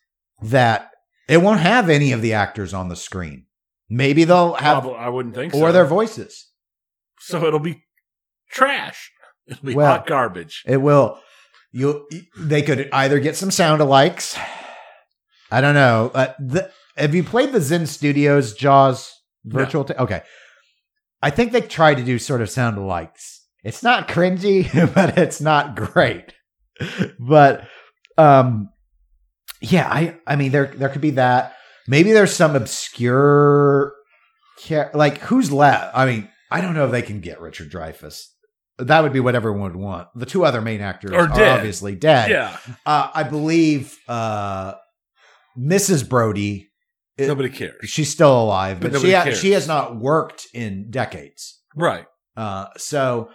that it won't have any of the actors on the screen. Maybe they'll have, I wouldn't think so. or their voices. so it'll be trash. It'll be Well- hot garbage. It will. You. They could either get some sound alikes. I don't know. Uh, the, have you played the Zen Studios Jaws virtual? ta- okay. I think they tried to do sort of sound alikes. It's not cringy, [LAUGHS] but it's not great. But um, yeah. I. I mean, there there could be that. Maybe there's some obscure, like who's left. I mean, I don't know if they can get Richard Dreyfuss. That would be what everyone would want. The two other main actors Are are, dead. obviously dead. Yeah. Uh, I believe uh, Mrs. Brody. It- Nobody cares. she's still alive, But but, she ha- she has not worked in decades. Right. Uh, so,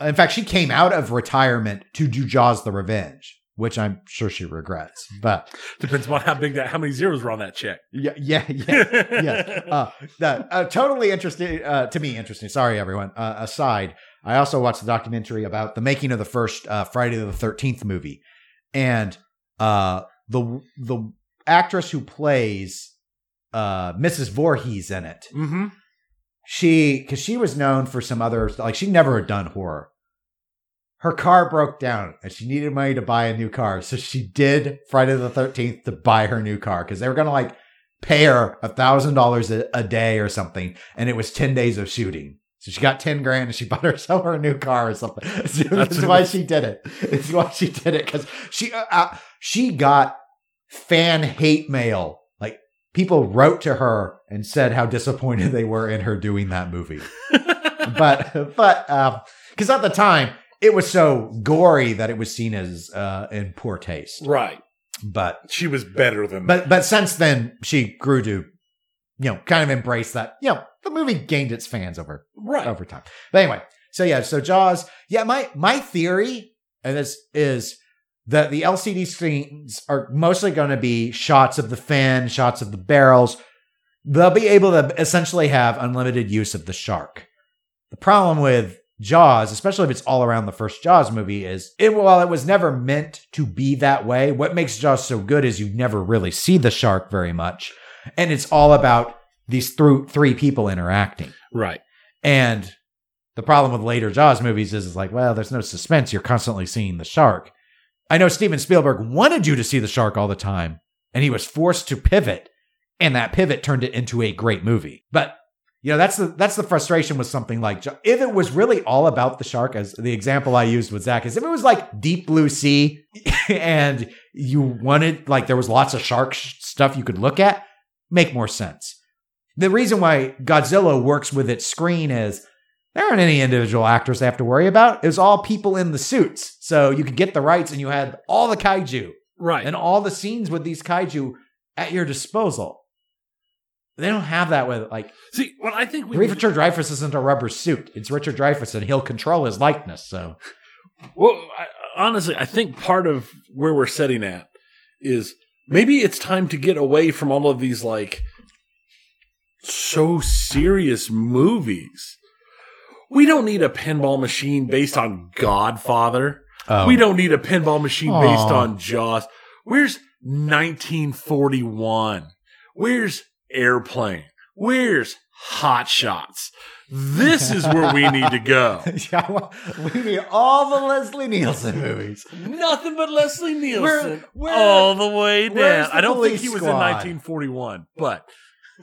in fact, she came out of retirement to do Jaws: The Revenge, which I'm sure she regrets. But Depends on how big that, how many zeros were on that check. yeah, yeah, yeah. yeah. [LAUGHS] Uh, that uh, totally interesting uh, to me. Interesting. Sorry, everyone. Uh, aside, I also watched the documentary about the making of the first uh, Friday the Thirteenth movie, and uh, the the actress who plays uh, Mrs. Voorhees in it. mm-hmm. She because she was known for some other like she never had done horror. Her car broke down and she needed money to buy a new car, so she did Friday the Thirteenth to buy her new car because they were gonna like pay her a thousand dollars a day or something, and it was ten days of shooting. So she got ten grand and she [LAUGHS] bought herself her new car or something. [LAUGHS] So [LAUGHS] that's why she did it. It's why she did it because she uh, she got fan hate mail. People wrote to her and said how disappointed they were in her doing that movie. [LAUGHS] but but um because at the time it was so gory that it was seen as uh in poor taste. right. But She was better than but but since then she grew to you know kind of embrace that you know the movie gained its fans over right. over time. But anyway, so yeah, so Jaws. Yeah, my my theory and this is that the LCD screens are mostly going to be shots of the fin, shots of the barrels. They'll be able to essentially have unlimited use of the shark. The problem with Jaws, especially if it's all around the first Jaws movie, is it while it was never meant to be that way, what makes Jaws so good is you never really see the shark very much. And it's all about these through three people interacting. Right. And the problem with later Jaws movies is, is like, well, there's no suspense. You're constantly seeing the shark. I know Steven Spielberg wanted you to see the shark all the time, and he was forced to pivot, and that pivot turned it into a great movie. But you know, that's the that's the frustration with something like if it was really all about the shark, as the example I used with Zach is if it was like Deep Blue Sea, [LAUGHS] and you wanted like there was lots of shark sh- stuff you could look at, make more sense. The reason why Godzilla works with its screen is there aren't any individual actors they have to worry about. It was all people in the suits. So you could get the rights and you had all the kaiju Right. and all the scenes with these kaiju at your disposal. They don't have that with like See, what I think we Richard Dreyfuss isn't a rubber suit. It's Richard Dreyfuss and he'll control his likeness. So Well, I, honestly, I think part of where we're setting at is maybe it's time to get away from all of these like so serious movies. We don't need a pinball machine based on Godfather. oh, We don't need a pinball machine based on Jaws. Where's 1941? Where's Airplane? Where's Hot Shots. This is where we need to go. [LAUGHS] Yeah, well, we need all the Leslie Nielsen movies. Nothing but Leslie Nielsen Where- where- all the way down. the I don't think he was squad? in 1941, but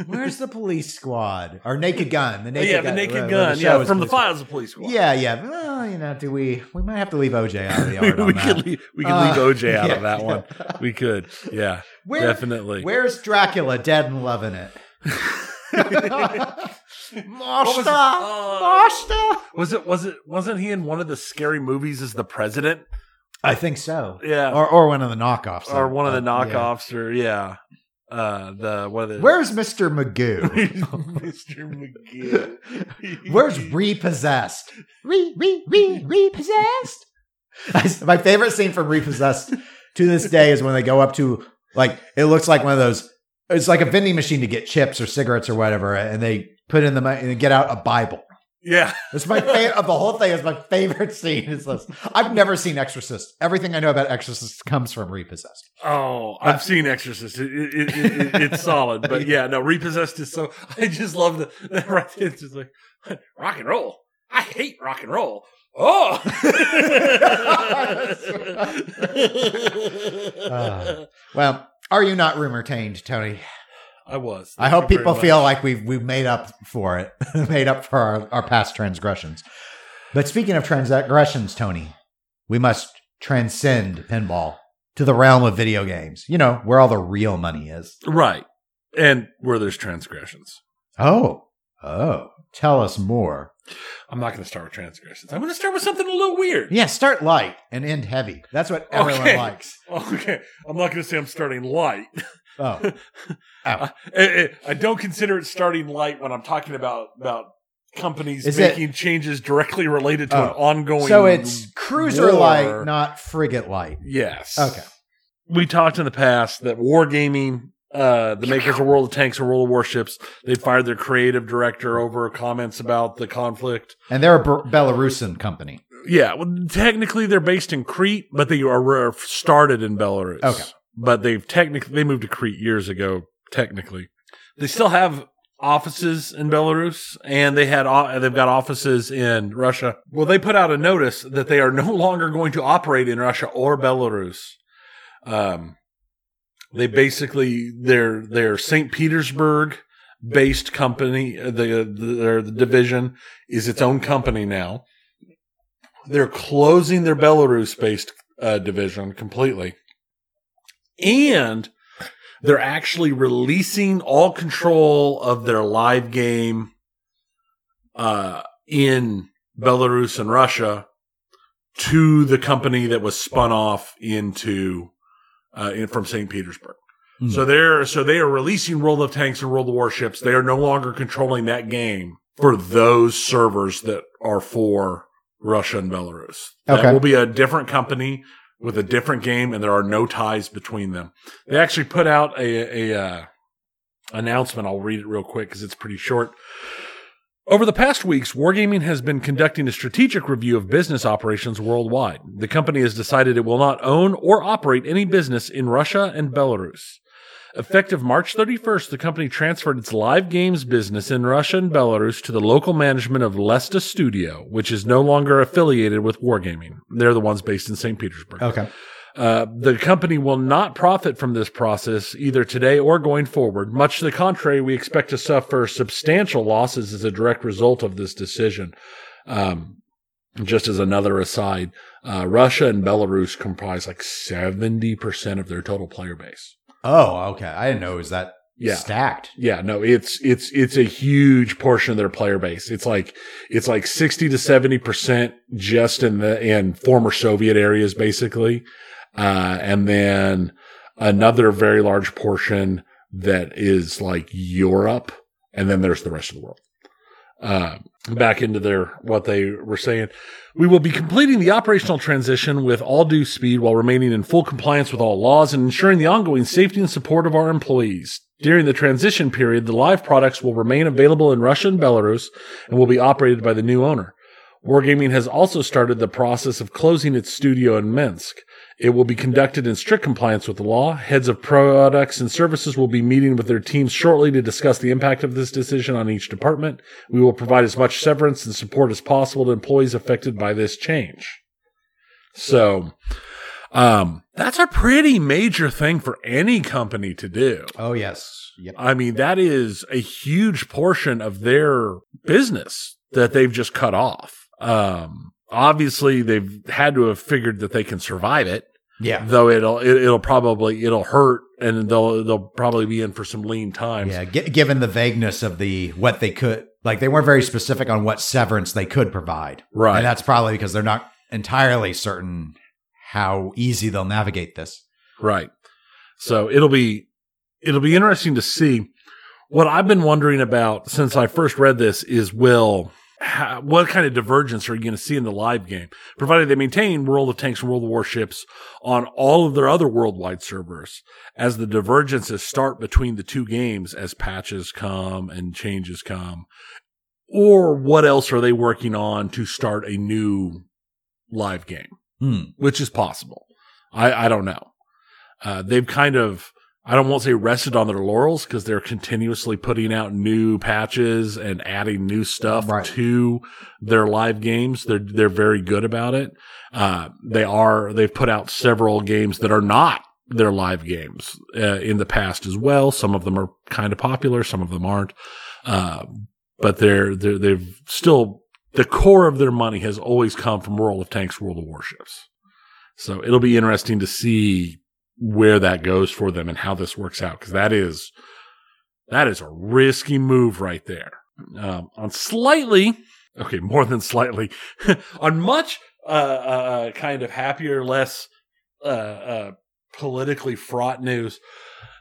Where's the police squad or Naked Gun? The Naked yeah, Gun, the Naked where- where the yeah, from the files of Police Squad. Yeah, yeah. Well, you know, do we? We might have to leave OJ out of the [LAUGHS] we, art on we that. could leave, we could Uh, leave OJ out yeah, of that one. We could, yeah, [LAUGHS] Where- definitely. Where's Dracula dead and loving it? [LAUGHS] Master, Uh, Master. was it? Was it? Wasn't he in one of the scary movies as the president? I think so. Yeah, Or or one of the knockoffs. or one of the Uh, yeah. knockoffs, or yeah, uh, the one of the Where's Mr. Magoo? [LAUGHS] Mr. McGee? [LAUGHS] Where's repossessed? Re re re repossessed. My favorite scene from Repossessed to this day is when they go up to like it looks like one of those. It's like a vending machine to get chips or cigarettes or whatever, and they put in the money and get out a Bible. Yeah, It's my favorite of the whole thing. Is my favorite scene. Is this? I've never seen Exorcist. Everything I know about Exorcist comes from Repossessed. Oh, I've seen Exorcist. It, it, it, it, it's solid, but yeah, no, Repossessed is so. I just love the, the right. It's just like rock and roll. I hate rock and roll. Oh, [LAUGHS] Uh, Well, are you not rumor tainted, Tony? I was. I hope people feel like we've we've made up for it, [LAUGHS] made up for our, our past transgressions. But speaking of transgressions, Tony, we must transcend pinball to the realm of video games. You know where all the real money is. right, and where there's transgressions. Oh, oh, tell us more. I'm not going to start with transgressions. I'm going to start with something a little weird. Yeah, start light and end heavy. That's what everyone Okay. likes. [LAUGHS] Okay, I'm not going to say I'm starting light. [LAUGHS] [LAUGHS] Oh, I, I- I don't consider it starting light when I'm talking about about companies Is it- making changes directly related to an Oh. ongoing. so it's cruiser war. light, not frigate light. yes. Okay. We talked in the past that wargaming. Uh, the makers of World of Tanks and World of Warships, they fired their creative director over comments about the conflict. And they're a Belarusian company. Yeah, well, technically they're based in Crete, but they are started in Belarus. Okay. But they've technically they moved to Crete years ago. Technically, they still have offices in Belarus, and they had they've got offices in Russia. Well, they put out a notice that they are no longer going to operate in Russia or Belarus. Um, they basically they're they're St. Petersburg based company. uh, The the, the division is its own company now. They're closing their Belarus based uh, division completely. And they're actually releasing all control of their live game uh, in Belarus and Russia to the company that was spun off into uh, in, from St. Petersburg. Hmm. So they're so they are releasing World of Tanks and World of Warships. They are no longer controlling that game for those servers that are for Russia and Belarus. That will be a different company with a different game, and there are no ties between them. They actually put out a, a uh, announcement. I'll read it real quick because it's pretty short. Over the past weeks, Wargaming has been conducting a strategic review of business operations worldwide. The company has decided it will not own or operate any business in Russia and Belarus. Effective March 31st, the company transferred its live games business in Russia and Belarus to the local management of Lesta Studio, which is no longer affiliated with Wargaming. They're the ones based in St. Petersburg. Okay. Uh, the company will not profit from this process either today or going forward. Much to the contrary, we expect to suffer substantial losses as a direct result of this decision. Um, just as another aside, uh, Russia and Belarus comprise like 70% of their total player base. Oh, okay. I didn't know it was that Yeah. stacked. Yeah, no, it's it's it's a huge portion of their player base. It's like it's like sixty to seventy percent just in the in former Soviet areas, basically, uh, and then another very large portion that is like Europe, and then there's the rest of the world. Uh, back into their what they were saying. We will be completing the operational transition with all due speed while remaining in full compliance with all laws and ensuring the ongoing safety and support of our employees. During the transition period, the live products will remain available in Russia and Belarus and will be operated by the new owner. Wargaming has also started the process of closing its studio in Minsk. It will be conducted in strict compliance with the law. Heads of products and services will be meeting with their teams shortly to discuss the impact of this decision on each department. We will provide as much severance and support as possible to employees affected by this change. So, um, that's a pretty major thing for any company to do. Oh yes. Yep. I mean, that is a huge portion of their business that they've just cut off. Um, obviously they've had to have figured that they can survive it, Yeah. though it'll, it, it'll probably, it'll hurt and they'll, they'll probably be in for some lean times. Yeah. G- given the vagueness of the what they could, like they weren't very specific on what severance they could provide, Right. and that's probably because they're not entirely certain how easy they'll navigate this. Right. So it'll be it'll be interesting to see. What I've been wondering about since I first read this is will ha- [SIGHS] what kind of divergence are you going to see in the live game, provided they maintain World of Tanks and World of Warships on all of their other worldwide servers, as the divergences start between the two games as patches come and changes come, or what else are they working on to start a new live game? Hmm. which is possible. I, I don't know. Uh, they've kind of, I don't want to say rested on their laurels because they're continuously putting out new patches and adding new stuff Right. to their live games. They're, they're very good about it. Uh, they are, they've put out several games that are not their live games uh, in the past as well. Some of them are kind of popular. Some of them aren't. Uh, but they're, they're, they've still the core of their money has always come from World of Tanks, World of Warships. So it'll be interesting to see where that goes for them and how this works out because that is that is a risky move right there. Um, on slightly, okay, more than slightly, [LAUGHS] on much uh, uh, kind of happier, less uh, uh, politically fraught news.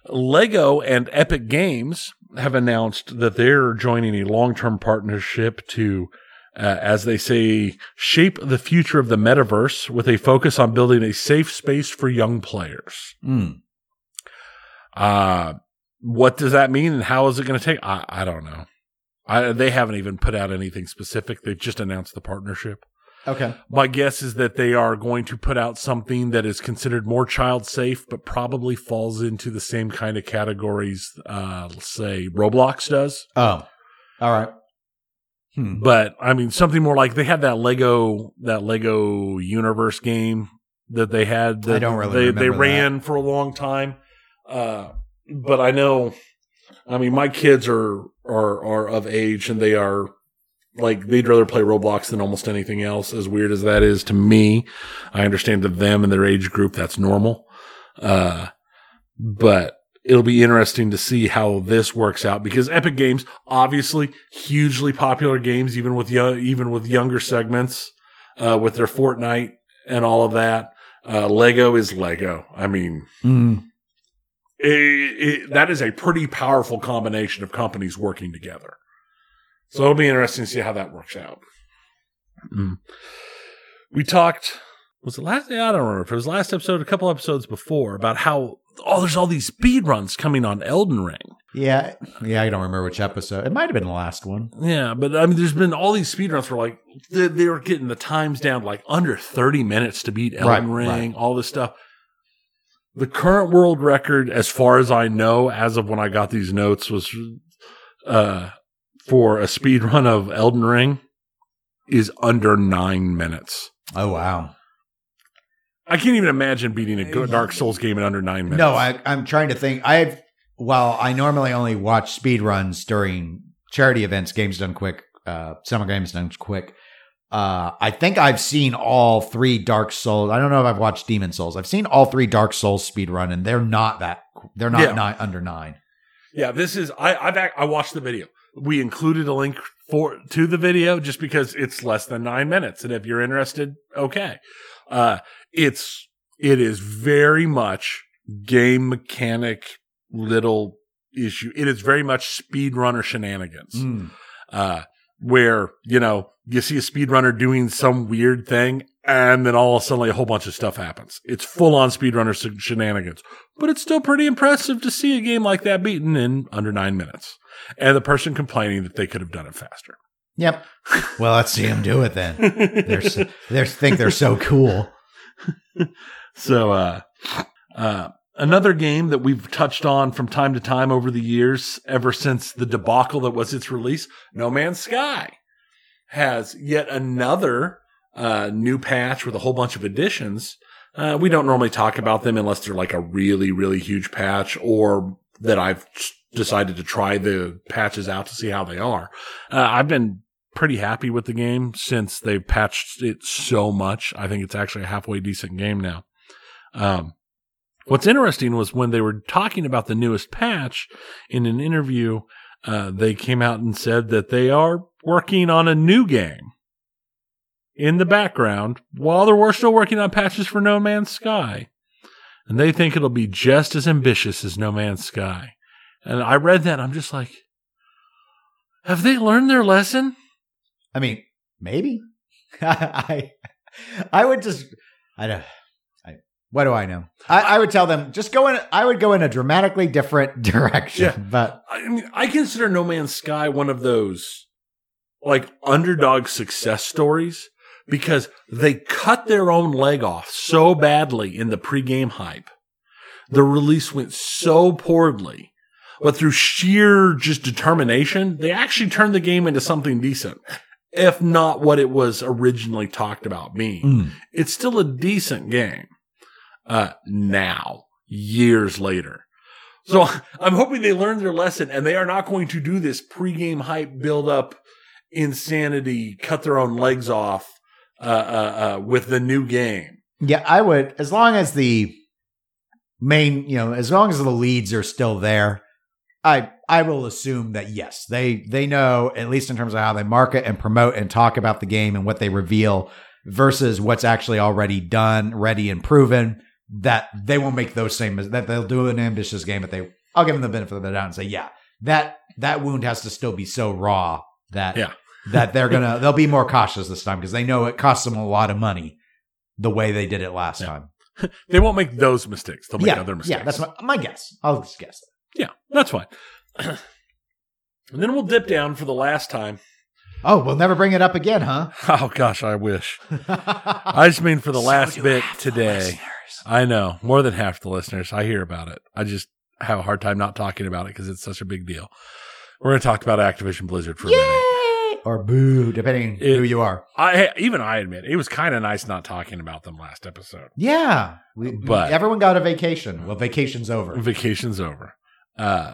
Lego and Epic Games have announced that they're joining a long-term partnership to uh, as they say, shape the future of the metaverse with a focus on building a safe space for young players. Hmm. Uh, what does that mean and how is it going to take? I, I don't know. I, they haven't even put out anything specific. They've just announced the partnership. Okay. My guess is that they are going to put out something that is considered more child safe, but probably falls into the same kind of categories, uh, let's say Roblox does. Oh. All right. Hmm. But I mean, something more like they had that Lego that Lego Universe game that they had. That I don't really They they ran for a long time. Uh, but I know. I mean, my kids are are are of age, and they are like they'd rather play Roblox than almost anything else. As weird as that is to me, I understand to them and their age group that's normal. Uh, but it'll be interesting to see how this works out because Epic Games, obviously, hugely popular games, even with young, even with younger segments, uh, with their Fortnite and all of that. Uh, Lego is Lego. I mean, Hmm. it, it, that is a pretty powerful combination of companies working together. So it'll be interesting to see how that works out. Mm. We talked, was it last? I don't remember if it was last episode, a couple episodes before, about how oh, there's all these speed runs coming on Elden Ring. Yeah. Yeah. I don't remember which episode. It might have been the last one. Yeah, but I mean, there's been all these speed runs where like they, they were getting the times down like under 30 minutes to beat Elden Right, Ring, all this stuff. The current world record, as far as I know, as of when I got these notes, was uh, for a speed run of Elden Ring is under nine minutes. Oh wow. I can't even imagine beating a Dark Souls game in under nine minutes. No, I, I'm trying to think. I've while I normally only watch speed runs during charity events, Games Done Quick, uh, Summer Games Done Quick. Uh, I think I've seen all three Dark Souls. I don't know if I've watched Demon's Souls. I've seen all three Dark Souls speed run, and they're not that. They're not Yeah. nine, under nine. Yeah, this is I I've I watched the video. We included a link for to the video just because it's less than nine minutes, and if you're interested, okay. Uh, it's it is very much game mechanic little issue. It is very much speedrunner shenanigans. Mm. Uh, where you know you see a speedrunner doing some weird thing, and then all of a sudden like, a whole bunch of stuff happens. It's full on speedrunner sh- shenanigans, but it's still pretty impressive to see a game like that beaten in under nine minutes, and the person complaining that they could have done it faster. Yep. Well, let's see them do it then. [LAUGHS] They're so, they think they're so cool. [LAUGHS] So, uh, uh, another game that we've touched on from time to time over the years, ever since the debacle that was its release, No Man's Sky has yet another uh, new patch with a whole bunch of additions. Uh, we don't normally talk about them unless they're like a really, really huge patch or that I've decided to try the patches out to see how they are. Uh, I've been pretty happy with the game since they've patched it so much. I think it's actually a halfway decent game now. Um, what's interesting was when they were talking about the newest patch in an interview, uh, they came out and said that they are working on a new game in the background while they're still working on patches for No Man's Sky. And they think it'll be just as ambitious as No Man's Sky. And I read that I'm just like, have they learned their lesson? I mean, maybe. [LAUGHS] I I would just I don't I what do I know? I, I would tell them just go in I would go in a dramatically different [LAUGHS] direction. Yeah. But I mean, I consider No Man's Sky one of those like underdog success stories because they cut their own leg off so badly in the pregame hype. The release went so poorly, but through sheer just determination, they actually turned the game into something decent. If not what it was originally talked about being. mm, It's still a decent game. Uh, now, years later. So [LAUGHS] I'm hoping they learned their lesson and they are not going to do this pregame hype build up insanity, cut their own legs off, uh, uh, uh, with the new game. yeah, I would as long as the main, you know, as long as the leads are still there, I I will assume that yes, they they know at least in terms of how they market and promote and talk about the game and what they reveal versus what's actually already done, ready and proven. That they won't make those same that they'll do an ambitious game, but they I'll give them the benefit of the doubt and say yeah that that wound has to still be so raw that Yeah. [LAUGHS] that they're gonna they'll be more cautious this time because they know it costs them a lot of money the way they did it last Yeah. time. [LAUGHS] They won't make those mistakes. They'll make yeah, other mistakes. yeah, that's my, my guess. I'll just guess. yeah, that's fine. And then we'll dip down for the last time. Oh, we'll never bring it up again, huh? Oh gosh, I wish. [LAUGHS] I just mean for the last bit today. I know more than half the listeners. I hear about it. I just have a hard time not talking about it because it's such a big deal. We're going to talk about Activision Blizzard for a minute. Or boo, depending It- who you are. I even I admit it was kind of nice not talking about them last episode. Yeah, we, But- everyone got a vacation. Well, vacation's over. Vacation's over. Uh,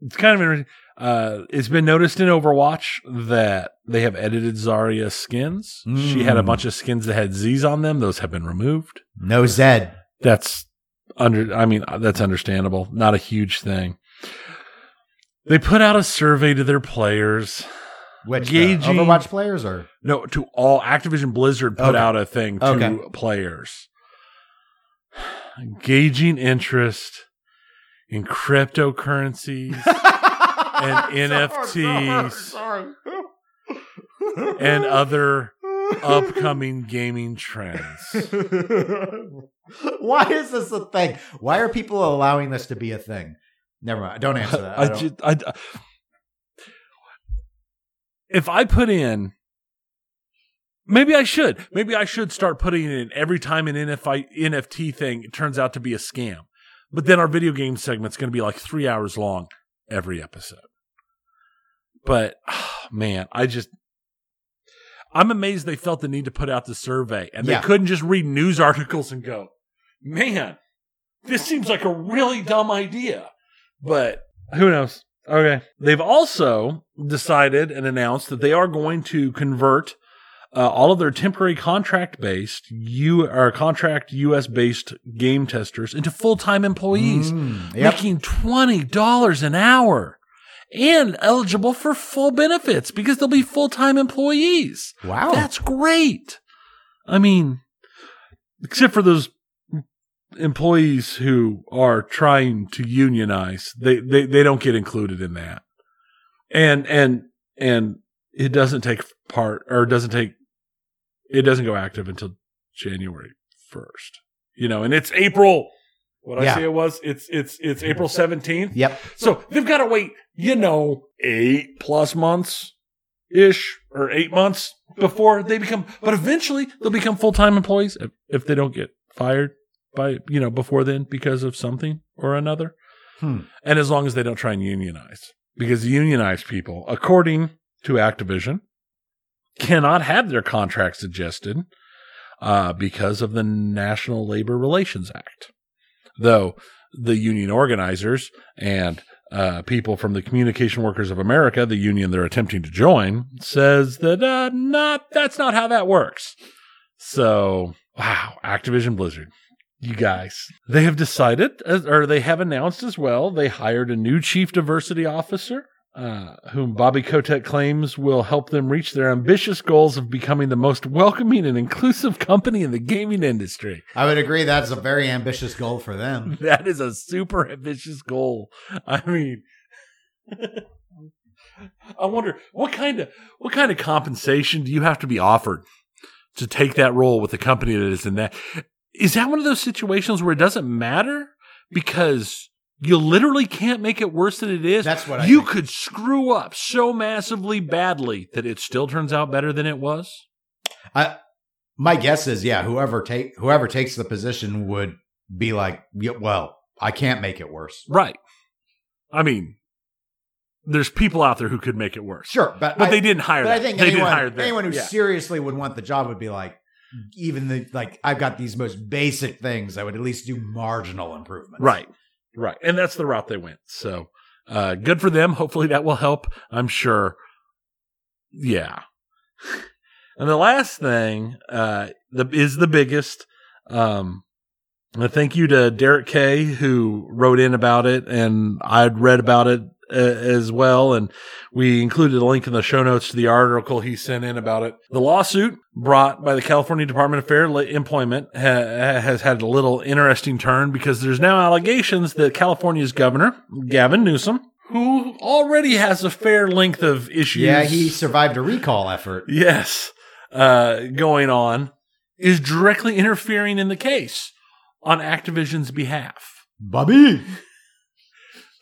it's kind of interesting. Uh, it's been noticed in Overwatch that they have edited Zarya skins. She had a Mm. bunch of skins that had Z's on them. Those have been removed. No Zed. That's under. I mean, that's understandable. Not a huge thing. They put out a survey to their players. Which Gauging- the Overwatch players or No, to all Activision Blizzard put Okay. out a thing to Okay. players. [SIGHS] Gauging interest in cryptocurrencies [LAUGHS] and [LAUGHS] NFTs and other [LAUGHS] upcoming gaming trends. Why is this a thing? Why are people allowing this to be a thing? Never mind. Don't answer that. I I just, I, if I put in, maybe I should. Maybe I should start putting it in every time an NFI, NFT thing turns out to be a scam. But then our video game segment's going to be like three hours long every episode. But ah, man, I just, I'm amazed they felt the need to put out the survey and Yeah. they couldn't just read news [LAUGHS] articles and go, man, this seems like a really dumb idea. But who knows? Okay. They've also decided and announced that they are going to convert uh, all of their temporary contract based U or contract US based game testers into full time employees, Mm, yep. making twenty dollars an hour and eligible for full benefits because they'll be full time employees. Wow. That's great. I mean, except for those employees who are trying to unionize, they, they, they don't get included in that. And, and, and it doesn't take part or doesn't take, it doesn't go active until January 1st, you know, and it's April. What I Yeah. say it was, it's, it's, it's April 17th. Yep. So they've got to wait, you know, eight plus months ish or eight months before they become, but eventually they'll become full time employees if, if they don't get fired by, you know, before then because of something or another. Hmm. And as long as they don't try and unionize, because unionized people, according to Activision, cannot have their contracts adjusted uh, because of the National Labor Relations Act. Though the union organizers and uh, people from the Communication Workers of America, the union they're attempting to join, says that uh, not that's not how that works. So, wow, Activision Blizzard, you guys, they have decided, or they have announced as well, they hired a new chief diversity officer. Uh, whom Bobby Kotick claims will help them reach their ambitious goals of becoming the most welcoming and inclusive company in the gaming industry. I would agree that's a very ambitious goal for them. [LAUGHS] That is a super ambitious goal. I mean, I wonder what kind of what kind of compensation do you have to be offered to take that role with a company that is in that? Is that one of those situations where it doesn't matter because you literally can't make it worse than it is? That's what I you think. could screw up so massively badly that it still turns out better than it was. I, my guess is, yeah, whoever take whoever takes the position would be like, yeah, well, I can't make it worse. Right. I mean, there's people out there who could make it worse. Sure, but But I, they didn't hire But I think they didn't anyone, hire them. anyone who Yeah. seriously would want the job would be like, even the like, I've got these most basic things. I would at least do marginal improvements. Right. Right. And that's the route they went. So uh good for them. Hopefully that will help. I'm sure. Yeah. And the last thing uh the is the biggest. Um thank you to Derek Kay who wrote in about it and I'd read about it uh, as well and we included a link in the show notes to the article he sent in about it. The lawsuit brought by the California Department of Fair Employment ha- has had a little interesting turn because there's now allegations that California's governor, Gavin Newsom, who already has a fair length of issues. Yeah, he survived a recall effort. Yes, uh, going on, is directly interfering in the case on Activision's behalf. Bobby,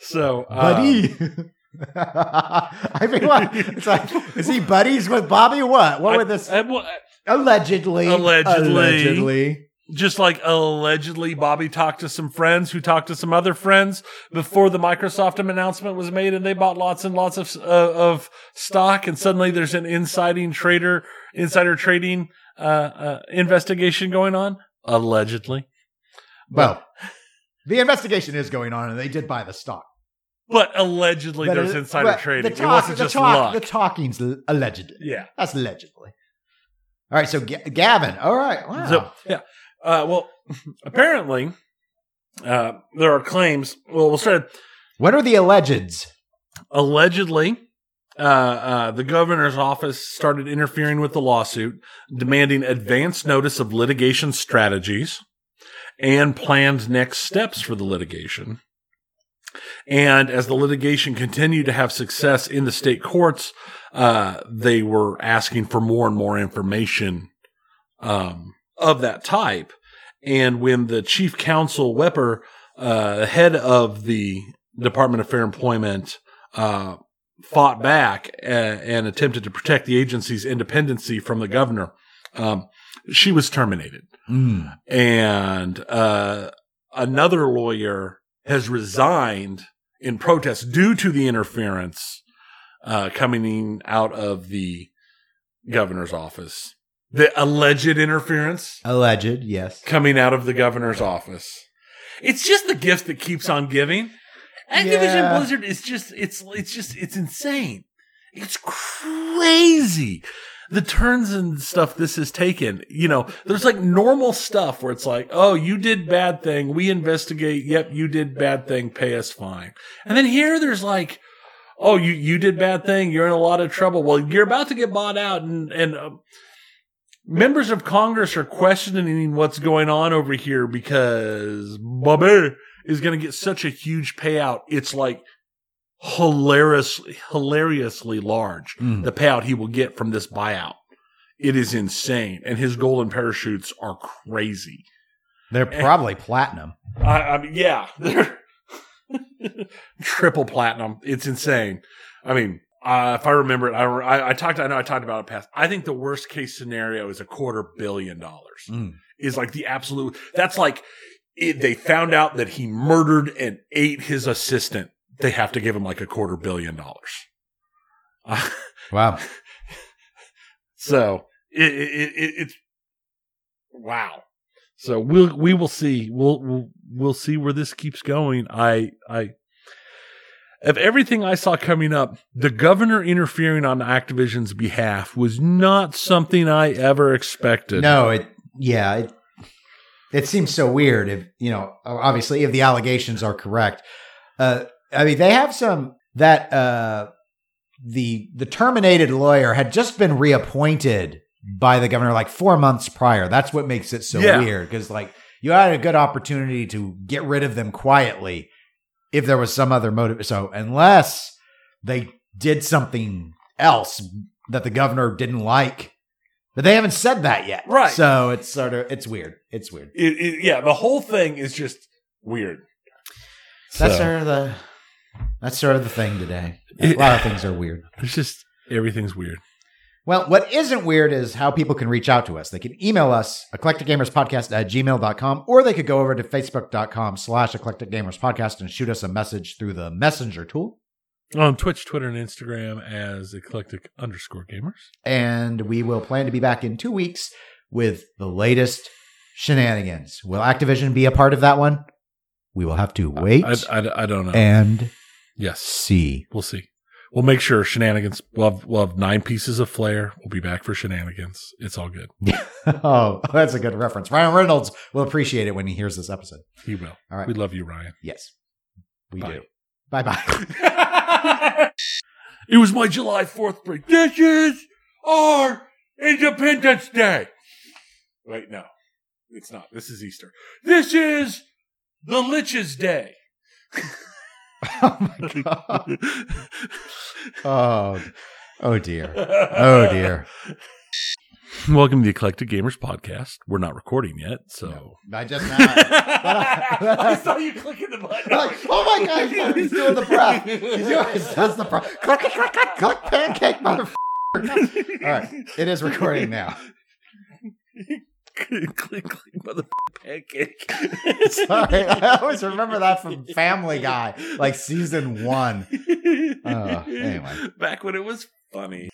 So, uh, buddy. [LAUGHS] I mean, what? It's like, is he buddies with Bobby? What? What I- would this? I- well, allegedly, Allegedly. allegedly. just like allegedly Bobby talked to some friends who talked to some other friends before the Microsoft announcement was made and they bought lots and lots of, uh, of stock and suddenly there's an insiding trader, insider trading, uh, uh, investigation going on. Allegedly. Well, the investigation is going on, and they did buy the stock. But allegedly But there's it- insider trading. The it wasn't just talk, luck. The talking's allegedly. yeah. That's allegedly. All right, so Ga- Gavin. All right, wow. So yeah, uh, well, [LAUGHS] apparently, uh, there are claims. Well, we'll start. what are the allegeds? Allegedly, uh, uh, the governor's office started interfering with the lawsuit, demanding advance notice of litigation strategies and planned next steps for the litigation. And as the litigation continued to have success in the state courts, uh, they were asking for more and more information um, of that type. And when the chief counsel Wipper, uh, head of the Department of Fair Employment, uh, fought back and, and attempted to protect the agency's independency from the governor, um, she was terminated Mm. and uh, another lawyer has resigned in protest due to the interference uh, coming out of the governor's office. The alleged interference Alleged, yes. coming out of the governor's office. It's just the gift that keeps on giving. Activision Yeah. Blizzard is just it's it's just it's insane. It's crazy. The turns and stuff this has taken. You know, there's like normal stuff where it's like, oh, you did bad thing. We investigate. Yep, you did bad thing. Pay us fine. And then here there's like, oh, you, you did bad thing. You're in a lot of trouble. Well, you're about to get bought out and, and, uh, members of Congress are questioning what's going on over here because Bobby is going to get such a huge payout. It's like hilariously, hilariously large. Mm. The payout he will get from this buyout. It is insane. And his golden parachutes are crazy. They're probably platinum. I, I mean, yeah, they're [LAUGHS] triple platinum. It's insane. I mean, uh, if I remember it, I, I, I talked. I know I talked about it past. I think the worst case scenario is a quarter billion dollars. Mm. Is like the absolute. That's like it, they found out that he murdered and ate his assistant. They have to give him like a quarter billion dollars. Uh, [LAUGHS] Wow. so it, it, it, it's wow. So we'll we will see. We'll, we'll we'll see where this keeps going. I I of everything I saw coming up, the governor interfering on Activision's behalf was not something I ever expected. No, it yeah, it it seems so weird if you know, obviously if the allegations are correct. Uh I mean they have some that uh the the terminated lawyer had just been reappointed by the governor like 4 months prior. That's what makes it so Yeah. weird cuz like you had a good opportunity to get rid of them quietly if there was some other motive. So unless they did something else that the governor didn't like, but they haven't said that yet. Right. So it's sort of it's weird. It's weird. It, it, yeah, the whole thing is just weird. That's So, sort of the that's sort of the thing today. [LAUGHS] A lot of things are weird. it's just everything's weird. Well, what isn't weird is how people can reach out to us. They can email us, eclecticgamerspodcast at gmail.com, or they could go over to facebook.com slash eclecticgamerspodcast and shoot us a message through the messenger tool. On Twitch, Twitter, and Instagram as eclectic underscore gamers. And we will plan to be back in two weeks with the latest shenanigans. Will Activision be a part of that one? We will have to wait I, I, I don't know. and yes, see. we'll see. We'll make sure shenanigans. We'll have, we'll have nine pieces of flair. We'll be back for shenanigans. It's all good. [LAUGHS] oh, that's a good reference. Ryan Reynolds will appreciate it when he hears this episode. He will. All right. We love you, Ryan. Yes, we Bye. do. Bye bye. [LAUGHS] it was my July 4th break. This is our Independence Day. Right now. it's not. This is Easter. This is the Lich's Day. [LAUGHS] [LAUGHS] oh my [LAUGHS] god. Oh, oh dear. Oh dear. Welcome to the Eclectic Gamers Podcast. We're not recording yet, so. I just [LAUGHS] I saw you clicking the button. like, oh my god, he's doing the breath. He's doing, that's the breath. Click, click, click, click, click, pancake, motherfucker. All right, it is recording now. Click, click, click, mother pancake. [LAUGHS] Sorry, I always remember that from Family Guy, like season one. [LAUGHS] Oh, anyway. Back when it was funny.